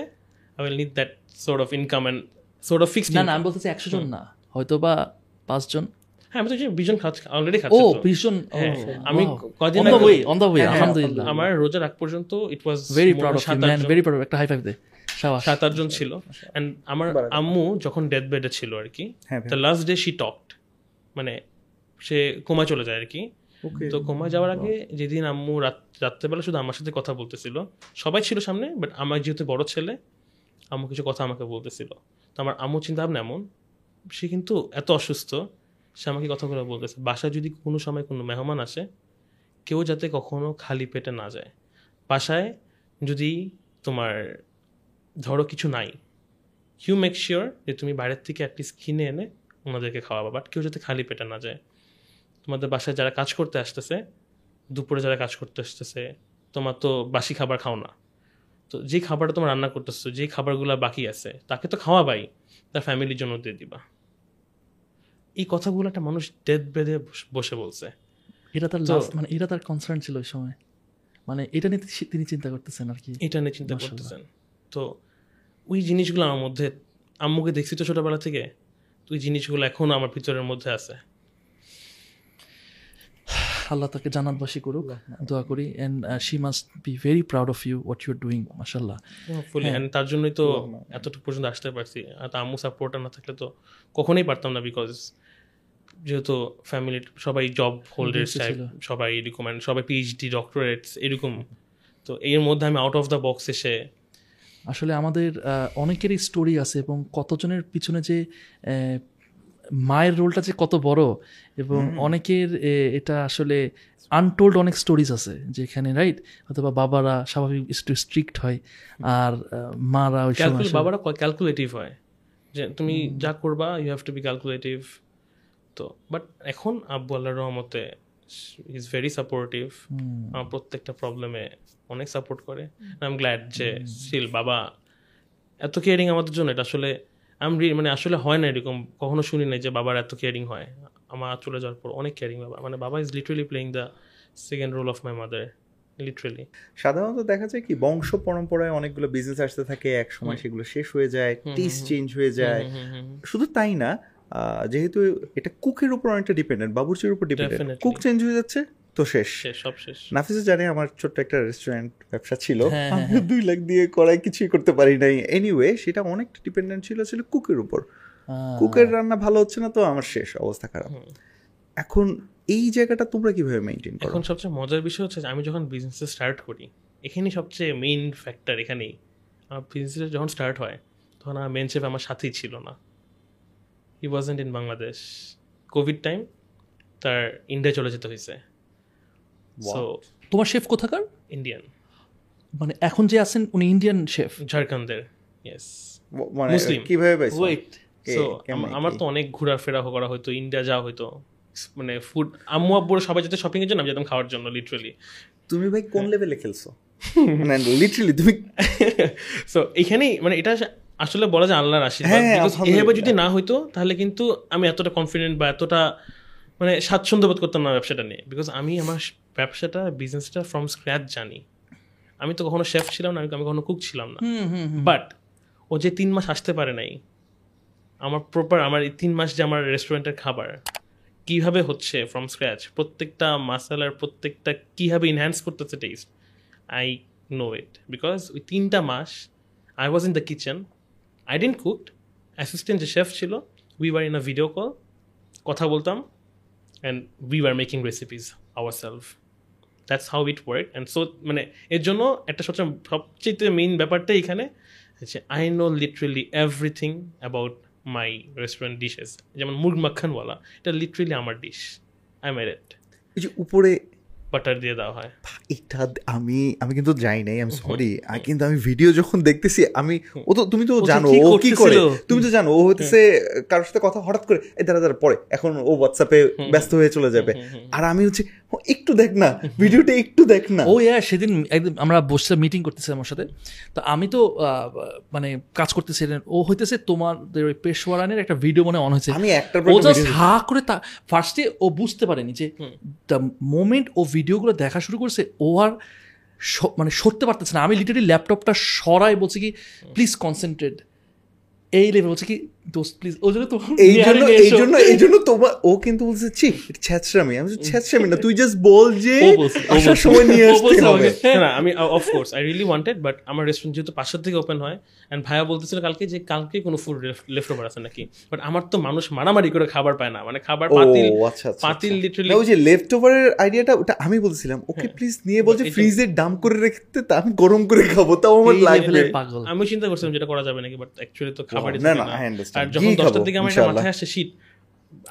Speaker 1: I will need that sort of income and sort of fixed
Speaker 2: না না আমি বলতেছি একশো জন না হয়তো বা পাঁচজন
Speaker 1: হ্যাঁ আমি তো যে বিজন খাচ্ছি
Speaker 2: ও ভীষণ
Speaker 1: আমি কদিন
Speaker 2: on the way on the way আলহামদুলিল্লাহ।
Speaker 1: আমার রোজার আগ পর্যন্ত it was
Speaker 2: very proud of you man very proud একটা হাই ফাইভ দে
Speaker 1: সাত আটজন ছিল। অ্যান্ড আমার আম্মু যখন ডেথ বেডে ছিল আর কি
Speaker 3: হ্যাঁ
Speaker 1: the last day she talked মানে সে কোমা চলে যায় আর কি। তো কোমা যাওয়ার আগে যেদিন আম্মু রাত রাত্রেবেলা শুধু আমার সাথে কথা বলতেছিল সবাই ছিল সামনে বাট আমার যেহেতু বড় ছেলে আম্মু কিছু কথা আমাকে বলতেছিল। তো আমার আম্মু চিন্তা ভাবনা এমন, সে কিন্তু এত অসুস্থ, সে আমাকে কথাগুলো বলতেছে, বাসায় যদি কোনো সময় কোনো মেহমান আসে, কেউ যাতে কখনো খালি পেটে না যায়। বাসায় যদি তোমার ধরো কিছু নাই ইউ মেক শিওর যে তুমি বাইরের থেকে অ্যাটলিস্ট কিনে এনে ওনাদেরকে খাওয়াবা বাট কেউ যাতে খালি পেটে না যায়। তোমাদের বাসায় যারা কাজ করতে আসতেছে, দুপুরে যারা কাজ করতে আসতেছে, তোমার তো বাসি খাবার খাও না। তো যে খাবারটা তোমার রান্না করতেছো যে খাবারগুলো বাকি আছে তাকে তো খাওয়াবাই। তার ফ্যামিলির জন্য দিয়ে দিবা। এই কথাগুলো একটা মানুষ ডেথ বেঁধে বসে বলছে।
Speaker 2: এটা তার মানে এটা তার কনসার্ন ছিল ওই সময়। মানে এটা নিয়ে তিনি চিন্তা করতেছেন আর কি।
Speaker 1: এটা নিয়ে চিন্তা করতেছেন। তো ওই জিনিসগুলো আমার মধ্যে আম্মুকে দেখছি তো ছোটবেলা থেকে তো ওই জিনিসগুলো এখনও আমার ভিতরের মধ্যে আছে।
Speaker 2: আল্লাহ তাকে জান্নাতবাসী করুক দোয়া করি। And she must be very proud of you what you are doing মাশাল্লাহ
Speaker 1: ফুলি
Speaker 2: হ্যাঁ।
Speaker 1: এন্ড তার জন্যই তো এতটুকু পর্যন্ত আসতে পারছি। আর আম্মু সাপোর্টার না থাকলে তো কখনোই পারতাম না বিকজ যেহেতু ফ্যামিলি সবাই জব হোল্ডার্স
Speaker 2: ছিল।
Speaker 1: সবাই এরকম সবাই পিএইচডি ডক্টরেটস এরকম। তো এর মধ্যে আমি আউট অফ দ্য বক্স এসে
Speaker 2: আসলে আমাদের অনেকেরই স্টোরি আছে এবং কতজনের পিছনে যে আহ, মায়ের রোলটা যে কত বড় এবং অনেকের এটা আসলে আনটোল্ড অনেক স্টোরিজ আছে যেখানে রাইট অথবা বাবারা স্বাভাবিক একটু স্ট্রিক্ট হয় আর মারা ওই
Speaker 1: বাবারা ক্যালকুলেটিভ হয়। যে তুমি যা করবা you have to be calculative তো বাট এখন আব্বু আল্লাহর রহমতে ইজ ভেরি সাপোর্টিভ আমার প্রত্যেকটা প্রবলেমে অনেক সাপোর্ট করে। আই এম গ্ল্যাড যে স্টিল বাবা এত কেয়ারিং আমাদের জন্য। এটা আসলে আমি মানে আসলে হয় না এরকম। কখনো শুনি নাই যে বাবার এত কেয়ারিং হয়। আমার চলে যাওয়ার পর অনেক কেয়ারিং বাবা। মানে বাবা is literally playing the second role of my mother literally
Speaker 3: সাধারণত দেখা যায় কি বংশ পরম্পরায় অনেকগুলো বিজনেস আসতে থাকে এক সময় সেগুলো শেষ হয়ে যায় টেস্ট চেঞ্জ হয়ে যায়। শুধু তাই না যেহেতু এটা কুকের উপর অনেকটা ডিপেন্ডেন্ট বাবুর্চির উপর ডিপেন্ডেন্ট. কুক চেঞ্জ হয়ে যাচ্ছে তো শেষ
Speaker 1: সব শেষ
Speaker 3: নাফিসে জানে আমার ছোট্ট একটা রেস্টুরেন্ট ব্যবসা ছিল।
Speaker 2: হ্যাঁ,
Speaker 3: আমি দুই লাখ দিয়ে করায় কিছুই করতে পারি নাই। এনিওয়ে সেটা অনেকটা ডিপেন্ডেন্ট ছিল ছিল কুকের উপর। কুকের রান্না ভালো হচ্ছে না তো আমার শেষ অবস্থা খারাপ। এখন এই জায়গাটা তোমরা কীভাবে মেনটেন করো?
Speaker 1: এখন সবচেয়ে মজার বিষয় হচ্ছে আমি যখন বিজনেস স্টার্ট করি এখানেই সবচেয়ে মেইন ফ্যাক্টর এখানেই। আমার বিজনেস যখন স্টার্ট হয় তখন আমার মেন শেফ আমার সাথেই ছিল না। He wasn't in Bangladesh covid time তার ইন্ডিয়া চলে যেতে হয়েছে। সো
Speaker 2: তোমার শেফ কোথাকার?
Speaker 1: ইন্ডিয়ান
Speaker 2: মানে এখন যে আছেন উনি ইন্ডিয়ান শেফ।
Speaker 1: ঝাড়খণ্ডের ইয়েস
Speaker 3: মানে
Speaker 1: মুসলিম।
Speaker 3: কীভাবে পাইছো
Speaker 2: ওয়েট
Speaker 1: সো আমার তো অনেক ঘোরাফেরা করা হতো ইন্ডিয়া যাওয়া হতো। মানে ফুড আম্মু আব্বুর সবাই যেতে শপিং এর জন্য আমি যেতাম খাওয়ার জন্য লিটারালি
Speaker 3: তুমি ভাই কোন লেভেলে খেলছো? মানে লিটারালি তুমি
Speaker 1: সো এখানেই মানে এটা আসলে বলা যায় আল্লাহর আশীর্বাদ।
Speaker 3: হ্যাঁ,
Speaker 1: এভাবে যদি না হইতো তাহলে কিন্তু আমি এতটা কনফিডেন্ট বা এতটা মানে স্বাচ্ছন্দ্য বোধ করতাম না ব্যবসাটা নিয়ে। বিকজ আমি আমার ব্যবসাটা বিজনেসটা ফ্রম স্ক্র্যাচ জানি। আমি তো কখনো শেফ ছিলাম না আমি আমি কখনো কুক ছিলাম না। বাট ও যে তিন মাস আসতে পারে নাই আমার প্রপার আমার এই তিন মাস যে আমার রেস্টুরেন্টের খাবার কীভাবে হচ্ছে ফ্রম স্ক্র্যাচ প্রত্যেকটা মাসালার প্রত্যেকটা কীভাবে ইনহ্যান্স করতেছে taste I know it because ওই তিনটা মাস I was in the kitchen I didn't cooked assistant যে শেফ ছিল we were in a video call কথা বলতাম and we were making recipes our self that's how it work and so মানে এর জন্য একটা সবচেয়ে সবচেয়ে মেইন ব্যাপারটা এখানে যে I know literally everything about my restaurant dishes যেমন মুরগ মাখানওয়ালা এটা লিটারেলি আমার ডিশ আই মেড ইট
Speaker 3: এই যে উপরে
Speaker 1: বাটার দিয়ে দেওয়া হয়।
Speaker 3: এটা আমি আমি কিন্তু যাই নাই আমি সরি কিন্তু আমি ভিডিও যখন দেখতেছি আমি ও তো তুমি তো জানো ও কি করে? তুমি তো জানো ও হচ্ছে কারোর সাথে কথা হঠাৎ করে এই দাঁড়া দাঁড়া পরে এখন ও হোয়াটসঅ্যাপে ব্যস্ত হয়ে চলে যাবে। আর আমি হচ্ছে একটু দেখ না ভিডিওটা একটু দেখ না।
Speaker 2: ও ইয়া সেদিন একদিন আমরা বসে মিটিং করতেছি আমার সাথে। তো আমি তো মানে কাজ করতেছি ও হইতেছে তোমাদের ওই পেশোয়ারানের একটা ভিডিও মনে অন হয়েছে।
Speaker 3: আমি একটার পর
Speaker 2: ও
Speaker 3: একটা
Speaker 2: জাস্ট হা করে তা ফার্স্টে ও বুঝতে পারেনি যে দ্য মোমেন্ট ও ভিডিওগুলো দেখা শুরু করছে ও আর মানে সরতে পারতেছে না। আমি লিটারি ল্যাপটপটা সরাই বলছি কি প্লিজ কনসেন্ট্রেট এই লেভেল বলছে কি দোস্ত প্লিজ ও জন্য তো
Speaker 3: এই জন্য এই জন্য এই জন্য তোমার ও কিন্তু বলছে ছি আমি না তুই জাস্ট বল যে
Speaker 1: ও বলছে, ও
Speaker 3: আসার সময় নিয়ে আসতে হবে।
Speaker 1: না আমি of course I really wanted but আমার রেস্টুরেন্ট যেহেতু পাশের থেকে ওপেন হয় অ্যান্ড ভাইয়া বলতেছিল কালকে যে কালকে কোনো ফুড লেফট ওভার আছে নাকি। বাট আমার তো মানুষ মারামারি করে খাবার পায় না মানে খাবার পাতিল
Speaker 3: আচ্ছা আচ্ছা
Speaker 1: পাতিল লিটারালি
Speaker 3: ওই যে লেফট ওভারের আইডিয়াটা ওটা আমি বলছিলাম। ওকে প্লিজ নিয়ে বলছে
Speaker 1: যে-
Speaker 3: ফ্রিজে ডাম করে রেখে তা আমি গরম করে খাব তাও আমার লাগবে।
Speaker 2: পাগল।
Speaker 1: আমি চিন্তা করছিলাম যেটা করা যাবে নাকি বাট অ্যাকচুয়ালি তো খাবারই
Speaker 3: না, না,
Speaker 1: না।
Speaker 3: I understand.
Speaker 1: আর যখন দশটার দিকে আমার মাথায় আসছে শীত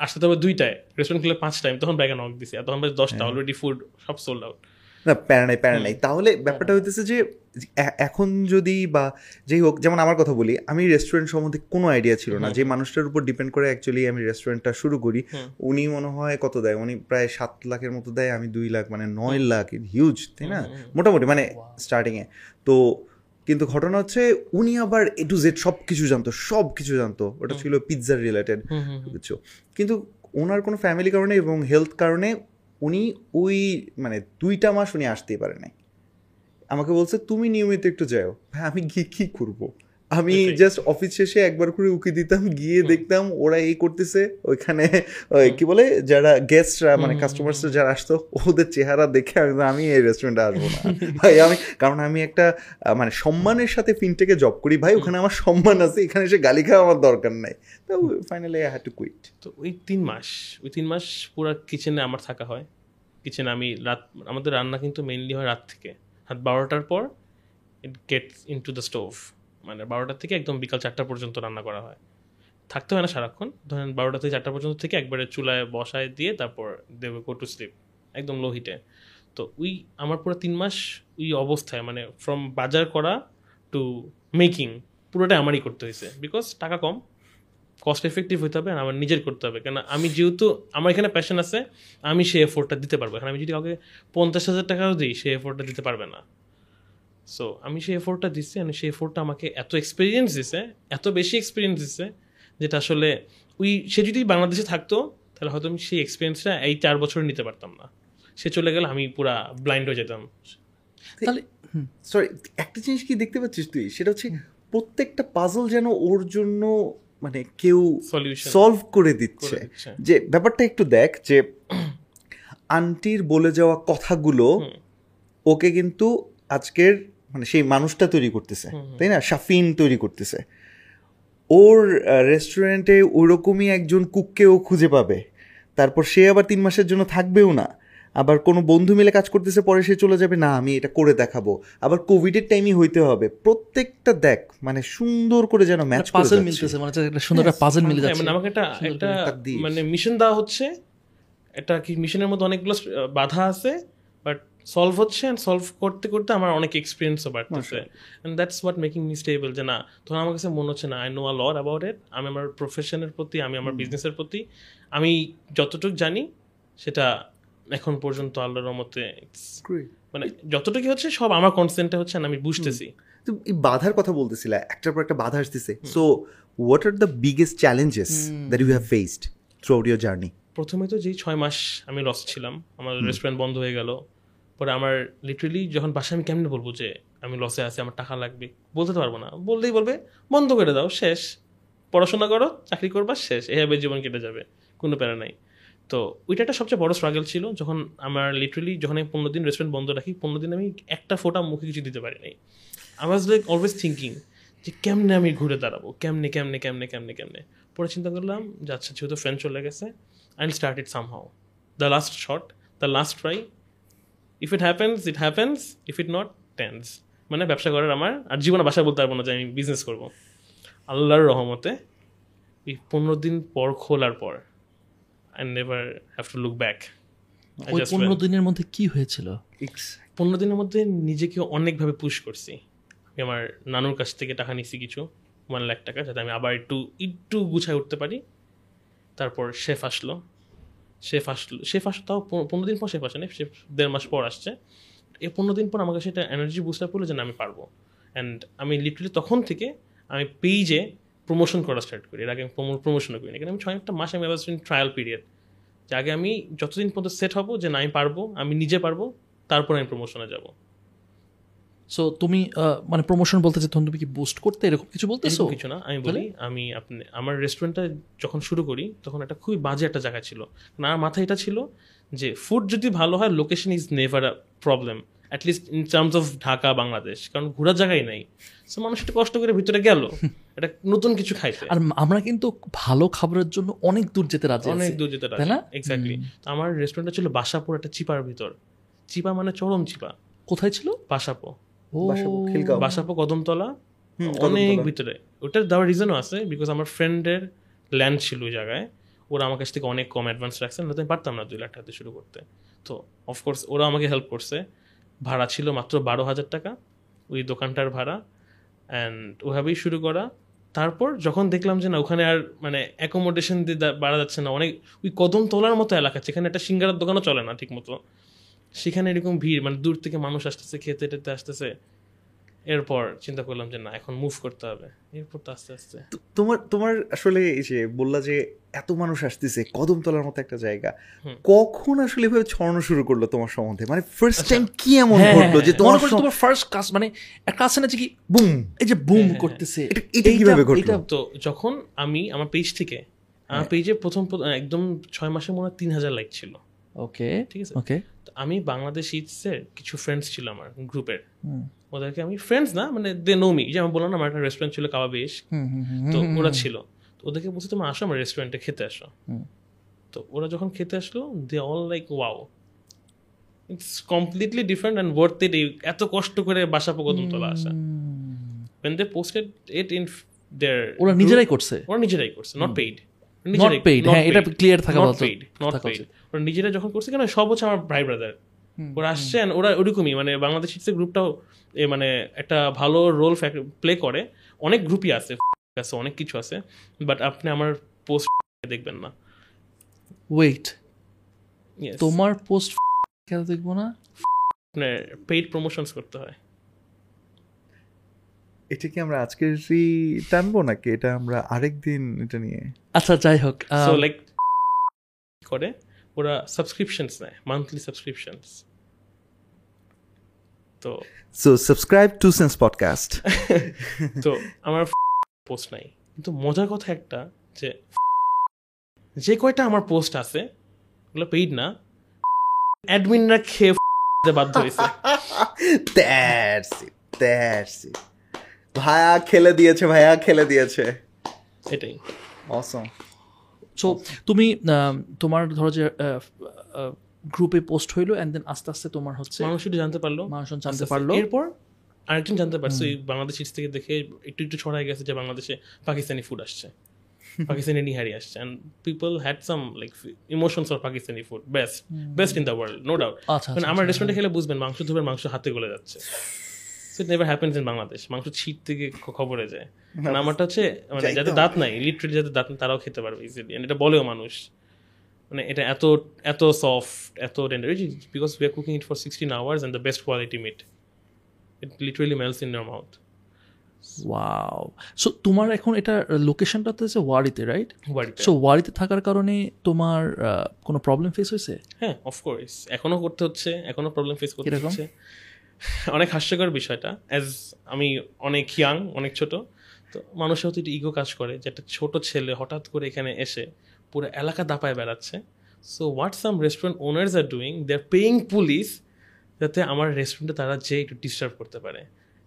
Speaker 1: আসতে তবে দুইটায়। রেস্টুরেন্ট খুলে পাঁচ টাইম তখন ব্যাগে নক দিছি আর তখন দশটা
Speaker 3: হ্যাঁ।
Speaker 1: অলরেডি ফুড সব সোল্ড আউট
Speaker 3: না প্যারা নাই প্যারা নাই। তাহলে ব্যাপারটা হইতেছে যে এখন যদি বা যেই হোক যেমন আমার কথা বলি আমি রেস্টুরেন্ট সম্বন্ধে কোনো আইডিয়া ছিল না। যে মানুষটার উপর ডিপেন্ড করে অ্যাকচুয়ালি আমি রেস্টুরেন্টটা শুরু করি উনি মনে হয় কত দেয়? উনি প্রায় সাত লাখের মতো দেয় আমি দুই লাখ মানে নয় লাখ হিউজ তাই না? মোটামুটি মানে স্টার্টিংয়ে তো কিন্তু ঘটনা হচ্ছে উনি আবার এ টু জেড সব কিছু জানতো সব কিছু জানতো। ওটা ছিল পিৎজার রিলেটেড বুঝছ কিন্তু ওনার কোনো ফ্যামিলি কারণে এবং হেলথ কারণে উনি ওই মানে দুইটা মাস উনি আসতেই পারে নাই। আমাকে বলছে তুমি নিয়মিত একটু যাও। হ্যাঁ আমি গিয়ে কী করব? আমি জাস্ট অফিস শেষে একবার করে উকি দিতাম গিয়ে দেখতাম ওরা এই করতেছে ওইখানে ওই কি বলে যারা গেস্টরা মানে কাস্টমার্স যারা আসতো ওদের চেহারা দেখে আমি আমি এই রেস্টুরেন্টে আসব না। ভাই আমি কারণ আমি একটা মানে সম্মানের সাথে ফিনটেকে জব করি। ভাই ওখানে আমার সম্মান আছে এখানে এসে গালি খাওয়া আমার দরকার নাই। তো finally I had to quit
Speaker 1: তো ওই তিন মাস ওই তিন মাস পুরো কিচেনে আমার থাকা হয়। কিচেনে আমি রাত আমাদের রান্না কিন্তু মেইনলি হয় রাত থেকে। রাত বারোটার পর it gets in to the stove মানে বারোটা থেকে একদম বিকাল চারটা পর্যন্ত রান্না করা হয়। থাকতে হয় না সারাক্ষণ। ধরেন বারোটা থেকে চারটা পর্যন্ত থেকে একবারে চুলায় বসায় দিয়ে তারপর দেবে গো টু স্লিপ একদম লো হিটে তো ওই আমার পুরো তিন মাস ওই অবস্থায় মানে ফ্রম বাজার করা টু মেকিং পুরোটাই আমারই করতে হয়েছে। বিকজ টাকা কম কস্ট এফেক্টিভ হতে হবে আর আমার নিজের করতে হবে। কেন আমি যেহেতু, আমার এখানে প্যাশন আছে, আমি সেই এফোর্টটা দিতে পারব। এখন আমি যদি কাউকে পঞ্চাশ হাজার টাকাও দিই, সেই এফোর্টটা দিতে পারবে না। সো আমি সেই এফোর্টটা দিচ্ছি আর সেই এফোর্টটা আমাকে এত এক্সপিরিয়েন্স দিছে এত বেশি এক্সপিরিয়েন্স দিছে যেটা আসলে ওই সে যদি বাংলাদেশে থাকতো তাহলে হয়তো আমি সেই এক্সপিরিয়েন্সটা এই চার বছর নিতে পারতাম না। সে চলে গেলে আমি পুরা ব্লাইন্ড হয়ে যেতাম।
Speaker 2: তাহলে
Speaker 3: সরি একটা জিনিস কি দেখতে পাচ্ছিস তুই? সেটা হচ্ছে প্রত্যেকটা পাজল যেন ওর জন্য মানে কেউ
Speaker 1: সলিউশন
Speaker 3: সলভ করে দিচ্ছে। যে ব্যাপারটা একটু দেখ যে আন্টির বলে যাওয়া কথাগুলো ওকে কিন্তু আজকের মানে সেই মানুষটা তৈরি করতেছে তাই না? শাফিন তৈরি করতেছে। ওর রেস্টুরেন্টে ওরকমই একজন কুককে ও খুঁজে পাবে। তারপর সে আবার তিন মাসের জন্য থাকবেও না। আবার কোনো বন্ধু মিলে কাজ করতেছে পরে সে চলে যাবে না আমি এটা করে দেখাবো। আবার কোভিডের টাইমই হইতে হবে। প্রত্যেকটা দেখ মানে সুন্দর করে যেন ম্যাচ
Speaker 2: পাজল মিলতেছে মানে একটা সুন্দর একটা পাজল মিলে
Speaker 1: হ্যাঁ,
Speaker 2: যাচ্ছে।
Speaker 1: মানে আমাকে একটা একটা মানে মিশন দেওয়া হচ্ছে। এটা কি মিশনের মধ্যে অনেকগুলো বাধা আছে বাট সলভ হচ্ছে অ্যান্ড সলভ করতে করতে আমার অনেক এক্সপিরিয়েন্সও বাড়তেছে। And that's what making me stable যে না তখন আমার কাছে মনে হচ্ছে না I know a lot about it আমি আমার প্রফেশনের প্রতি আমি আমার বিজনেসের প্রতি আমি যতটুকু জানি সেটা এখন পর্যন্ত আল্লাহর মতে মানে যতটুকু হচ্ছে সব আমার কনসেন্টে হচ্ছে and আমি বুঝতেছি।
Speaker 3: তো এই বাধার কথা বলতেছিলে একটার পর একটা বাধা আসতেছে। So what are the biggest challenges that you have faced throughout your journey
Speaker 1: প্রথমে তো যেই ছয় মাস আমি লস ছিলাম আমার রেস্টুরেন্ট বন্ধ হয়ে গেল। পরে আমার লিটারেলি যখন বাসায় আমি কেমনে বলব যে আমি লসে আছি, আমার টাকা লাগবে, বলতে তো পারব না। বললেই বলবে, বন্ধ করে দাও, শেষ। পড়াশোনা করো, চাকরি করবা, শেষ। এভাবে জীবন কেটে যাবে, কোনো প্যারা নাই। তো ওইটা একটা সবচেয়ে বড় স্ট্রাগল ছিল, যখন আমার লিটারেলি যখন আমি পনেরো দিন রেস্টুরেন্ট বন্ধ রাখি, পনেরো দিন আমি একটা ফোটা মুখে কিছু দিতে পারি নাই। I was like always thinking যে কেমনে আমি ঘুরে দাঁড়াবো, কেমনে কেমনে কেমনে কেমনে কেমনে। পরে চিন্তা করলাম যে আচ্ছা যেহেতু ফ্রেন্ড চলে গেছে I will start it somehow the last shot the last try if it happens it happens if it not tense মানে ব্যবসা করার আমার আর জীবনে বাসায় বলতে পারব না যে আমি বিজনেস করব। আল্লাহর রহমতে এই পনেরো দিন পর খোলার পর I never have to look back
Speaker 2: ওই পনেরো দিনের মধ্যে কি হয়েছিল?
Speaker 1: পনেরো দিনের মধ্যে নিজেকে অনেকভাবে পুশ করছি। আমি আমার নানুর কাছ থেকে টাকা নিছি কিছু ওয়ান লাখ টাকা যাতে আমি আবার একটু একটু গুছায় উঠতে পারি। তারপর শেফ আসলো। শেফ আসলো শেফ আসলো তাও পনেরো দিন পর শেফ আসেনি শেফ দেড় মাস পর আসছে। এই পনেরো দিন পর আমাকে সেটা এনার্জি বুস্টার করল যে না, আমি পারব। অ্যান্ড আমি লিটারালি তখন থেকে আমি পেইজে প্রমোশন করা স্টার্ট করি। এর আগে আমি প্রমোশনও করি না কিন্তু আমি ছয় একটা মাস আমি আবার ট্রায়াল পিরিয়ড যে আগে আমি যতদিন পর্যন্ত সেট হব যে না, আমি পারব, আমি নিজে পারব, তারপর আমি প্রমোশনে যাব।
Speaker 2: সো তুমি মানে প্রমোশন বলতে যে তুমি কি বুস্ট করতে এরকম কিছু বলতেছো?
Speaker 1: কিছু না। আমি বলি আমি আপনি আমার রেস্টুরেন্টটা যখন শুরু করি তখন একটা খুবই বাজে একটা জায়গা ছিল। না মাথায় এটা ছিল যে ফুড যদি ভালো হয় location is never a problem at least in terms of Dhaka Bangladesh. কারণ ঘোরার জায়গাই নাই। সো মানুষ একটু কষ্ট করে ভিতরে গেল। এটা নতুন কিছু খাইতে
Speaker 2: আর আমরা কিন্তু ভালো খাবারের জন্য অনেক দূর যেতে রাজি
Speaker 1: অনেক দূর যেতে
Speaker 2: তাই না?
Speaker 1: এক্স্যাক্টলি তো আমার রেস্টুরেন্টটা ছিল বাসাপুর একটা চিপার ভিতর। চিপা মানে চরম চিপা।
Speaker 2: কোথায় ছিল?
Speaker 1: বাসাপো। বাসাপো কদমতলা? অনেক ভিতরে। ওটার দেওয়ার রিজনও আছে বিকজ আমার ফ্রেন্ডের ল্যান্ড ছিল ওই জায়গায়। ওরা আমার কাছ থেকে অনেক কম অ্যাডভান্স রাখছে না আমি পারতাম না দুই লাখ টাকাতে শুরু করতে। তো অফকোর্স ওরা আমাকে হেল্প করছে। ভাড়া ছিল মাত্র বারো হাজার টাকা ওই দোকানটার ভাড়া। অ্যান্ড ওভাবেই শুরু করা। তারপর যখন দেখলাম যে না ওখানে আর মানে অ্যাকোমোডেশন দিয়ে বাড়া যাচ্ছে না অনেক ওই কদম তোলার মতো এলাকা যেখানে একটা সিঙ্গারার দোকানও চলে না ঠিক মতো সেখানে এরকম ভিড় মানে দূর থেকে মানুষ আসতেছে খেতে টেতে আসতেছে। এরপর চিন্তা করলাম যে না এখন মুভ করতে হবে। এরপর তো আস্তে আস্তে।
Speaker 3: তোমার তোমার আসলে এই যে বললা যে এত মানুষ আসতেছে কদমতলার মতো একটা জায়গা কখন আসলে এভাবে ছড়ানো শুরু করল তোমার সম্বন্ধে? মানে ফার্স্ট
Speaker 1: আচ্ছা।
Speaker 3: টাইম কি এমন
Speaker 2: হ্যাঁ,
Speaker 3: ঘটলো যে
Speaker 2: হ্যাঁ,
Speaker 3: তোমার
Speaker 2: মনে তোমার ফার্স্ট কাজ মানে একটা আছে না যে কি
Speaker 3: বুম
Speaker 2: এই যে বুম
Speaker 1: হ্যাঁ,
Speaker 2: করতেছে।
Speaker 3: এটা- কীভাবে ঘটলো?
Speaker 2: এটা
Speaker 1: তো যখন আমি আমার পেজ থেকে আমার পেজে প্রথম প্রথম- একদম ছয় মাসে মনে হয় তিন হাজার লাইক ছিল।
Speaker 2: ওকে
Speaker 1: ঠিক আছে?
Speaker 2: ওকে
Speaker 1: তো আমি বাংলাদেশ ইটসের কিছু ফ্রেন্ডস ছিল আমার গ্রুপের ওদেরকে আমি ফ্রেন্ডস না মানে দে নো মি যে আমি বললাম আমার একটা রেস্টুরেন্ট ছিল কাবা বেশ। তো ওরা ছিল। তো ওদেরকে বলছে তুমি আসো আমার রেস্টুরেন্টে খেতে আসো। তো ওরা যখন খেতে আসলো they all like wow it's completely different and worth it এত কষ্ট করে বাসা কদম তোলা আসা। when they posted it in their
Speaker 2: ওরা নিজেরাই করছে?
Speaker 1: ওরা নিজেরাই করছে নট পেইড
Speaker 2: নট পেইড হ্যাঁ এটা ক্লিয়ার থাকা
Speaker 1: নট। Paid not paid. ওরা নিজেরা যখন করছে কেন সব হচ্ছে আমার ভাই ব্রাদার ওরা আসছে ওরা ওরকমই মানে বাংলাদেশ গ্রুপটাও এ মানে একটা ভালো রোল প্লে করে অনেক গ্রুপই আছে আছে অনেক কিছু আছে বাট আপনি আমার পোস্ট দেখবেন না।
Speaker 2: ওয়েট তোমার পোস্ট কেন দেখব না?
Speaker 1: আপনার পেইড প্রমোশনস করতে হয়।
Speaker 3: এটা কি আমরা আজকেরই টানবো নাকি এটা আমরা আরেক দিন এটা নিয়ে?
Speaker 2: আচ্ছা যাই হোক
Speaker 1: সো লাইক করে ওরা সাবস্ক্রিপশনস নেয় মান্থলি সাবস্ক্রিপশনস তো
Speaker 3: so subscribe to sense podcast
Speaker 1: তো আমার পোস্ট নাই। কিন্তু মজার কথা একটা যে যে কয়টা আমার পোস্ট আছে ওগুলো পেইড না অ্যাডমিনরা খেয়ে বাধ্য হয়েছে।
Speaker 3: দ্যাটস ইট দ্যাটস ইট ভাইয়া খেলে দিয়েছে ভাইয়া খেলে দিয়েছে।
Speaker 1: এটাই
Speaker 3: অসম
Speaker 2: সো তুমি তোমার ধরো যে গ্রুপে পোস্ট হইল এন্ড দেন আস্তে আস্তে তোমার হচ্ছে
Speaker 1: মানুষ একটু জানতে পারল
Speaker 2: মানুষ জানতে। পারল।
Speaker 1: এরপর আরেকজন জানতে পারছে ওই বাংলাদেশ থেকে দেখে একটু একটু ছড়াই গেছে যে বাংলাদেশে পাকিস্তানি ফুড আসছে পাকিস্তানি নিহারি আসছে। And people had some like emotions of Pakistani food best best in the world no doubt
Speaker 2: আচ্ছা
Speaker 1: মানে
Speaker 2: আচ্ছা,
Speaker 1: আমার
Speaker 2: আচ্ছা,
Speaker 1: রেস্টুরেন্টে খেলে বুঝবেন মাংস ধুবেন মাংস হাতে গলে যাচ্ছে। It never happens in Bangladesh মাংস ছিট থেকে খবরে যায়। মানে আমারটা হচ্ছে মানে দাঁত নাই লিটারেলি যাদের দাঁত নেই তারাও খেতে পারবে ইজিলি এটা বলেও মানুষ। মানে এটা এত এত সফট এত tender because we are cooking it for sixteen hours and the best quality meat it literally melts in your mouth
Speaker 2: wow so তোমার এখন এটা লোকেশনটা তো হচ্ছে ওয়ারিতে রাইট সো ওয়ারিতে থাকার কারণে তোমার আহ, কোনো প্রবলেম ফেস হয়েছে?
Speaker 1: হ্যাঁ অফকোর্স এখনও করতে হচ্ছে এখনও প্রবলেম ফেস করতে হচ্ছে। অনেক হাস্যকর বিষয়টা। অ্যাজ আমি অনেক ইয়াং অনেক ছোট, তো মানুষের হয়তো ইগো কাজ করে যে একটা ছোট ছেলে হঠাৎ করে এখানে এসে পুরো এলাকা দাপায় বেড়াচ্ছে। So what some restaurant owners are doing they are paying police যাতে আমার রেস্টুরেন্টে তারা যে একটু ডিস্টার্ব করতে পারে।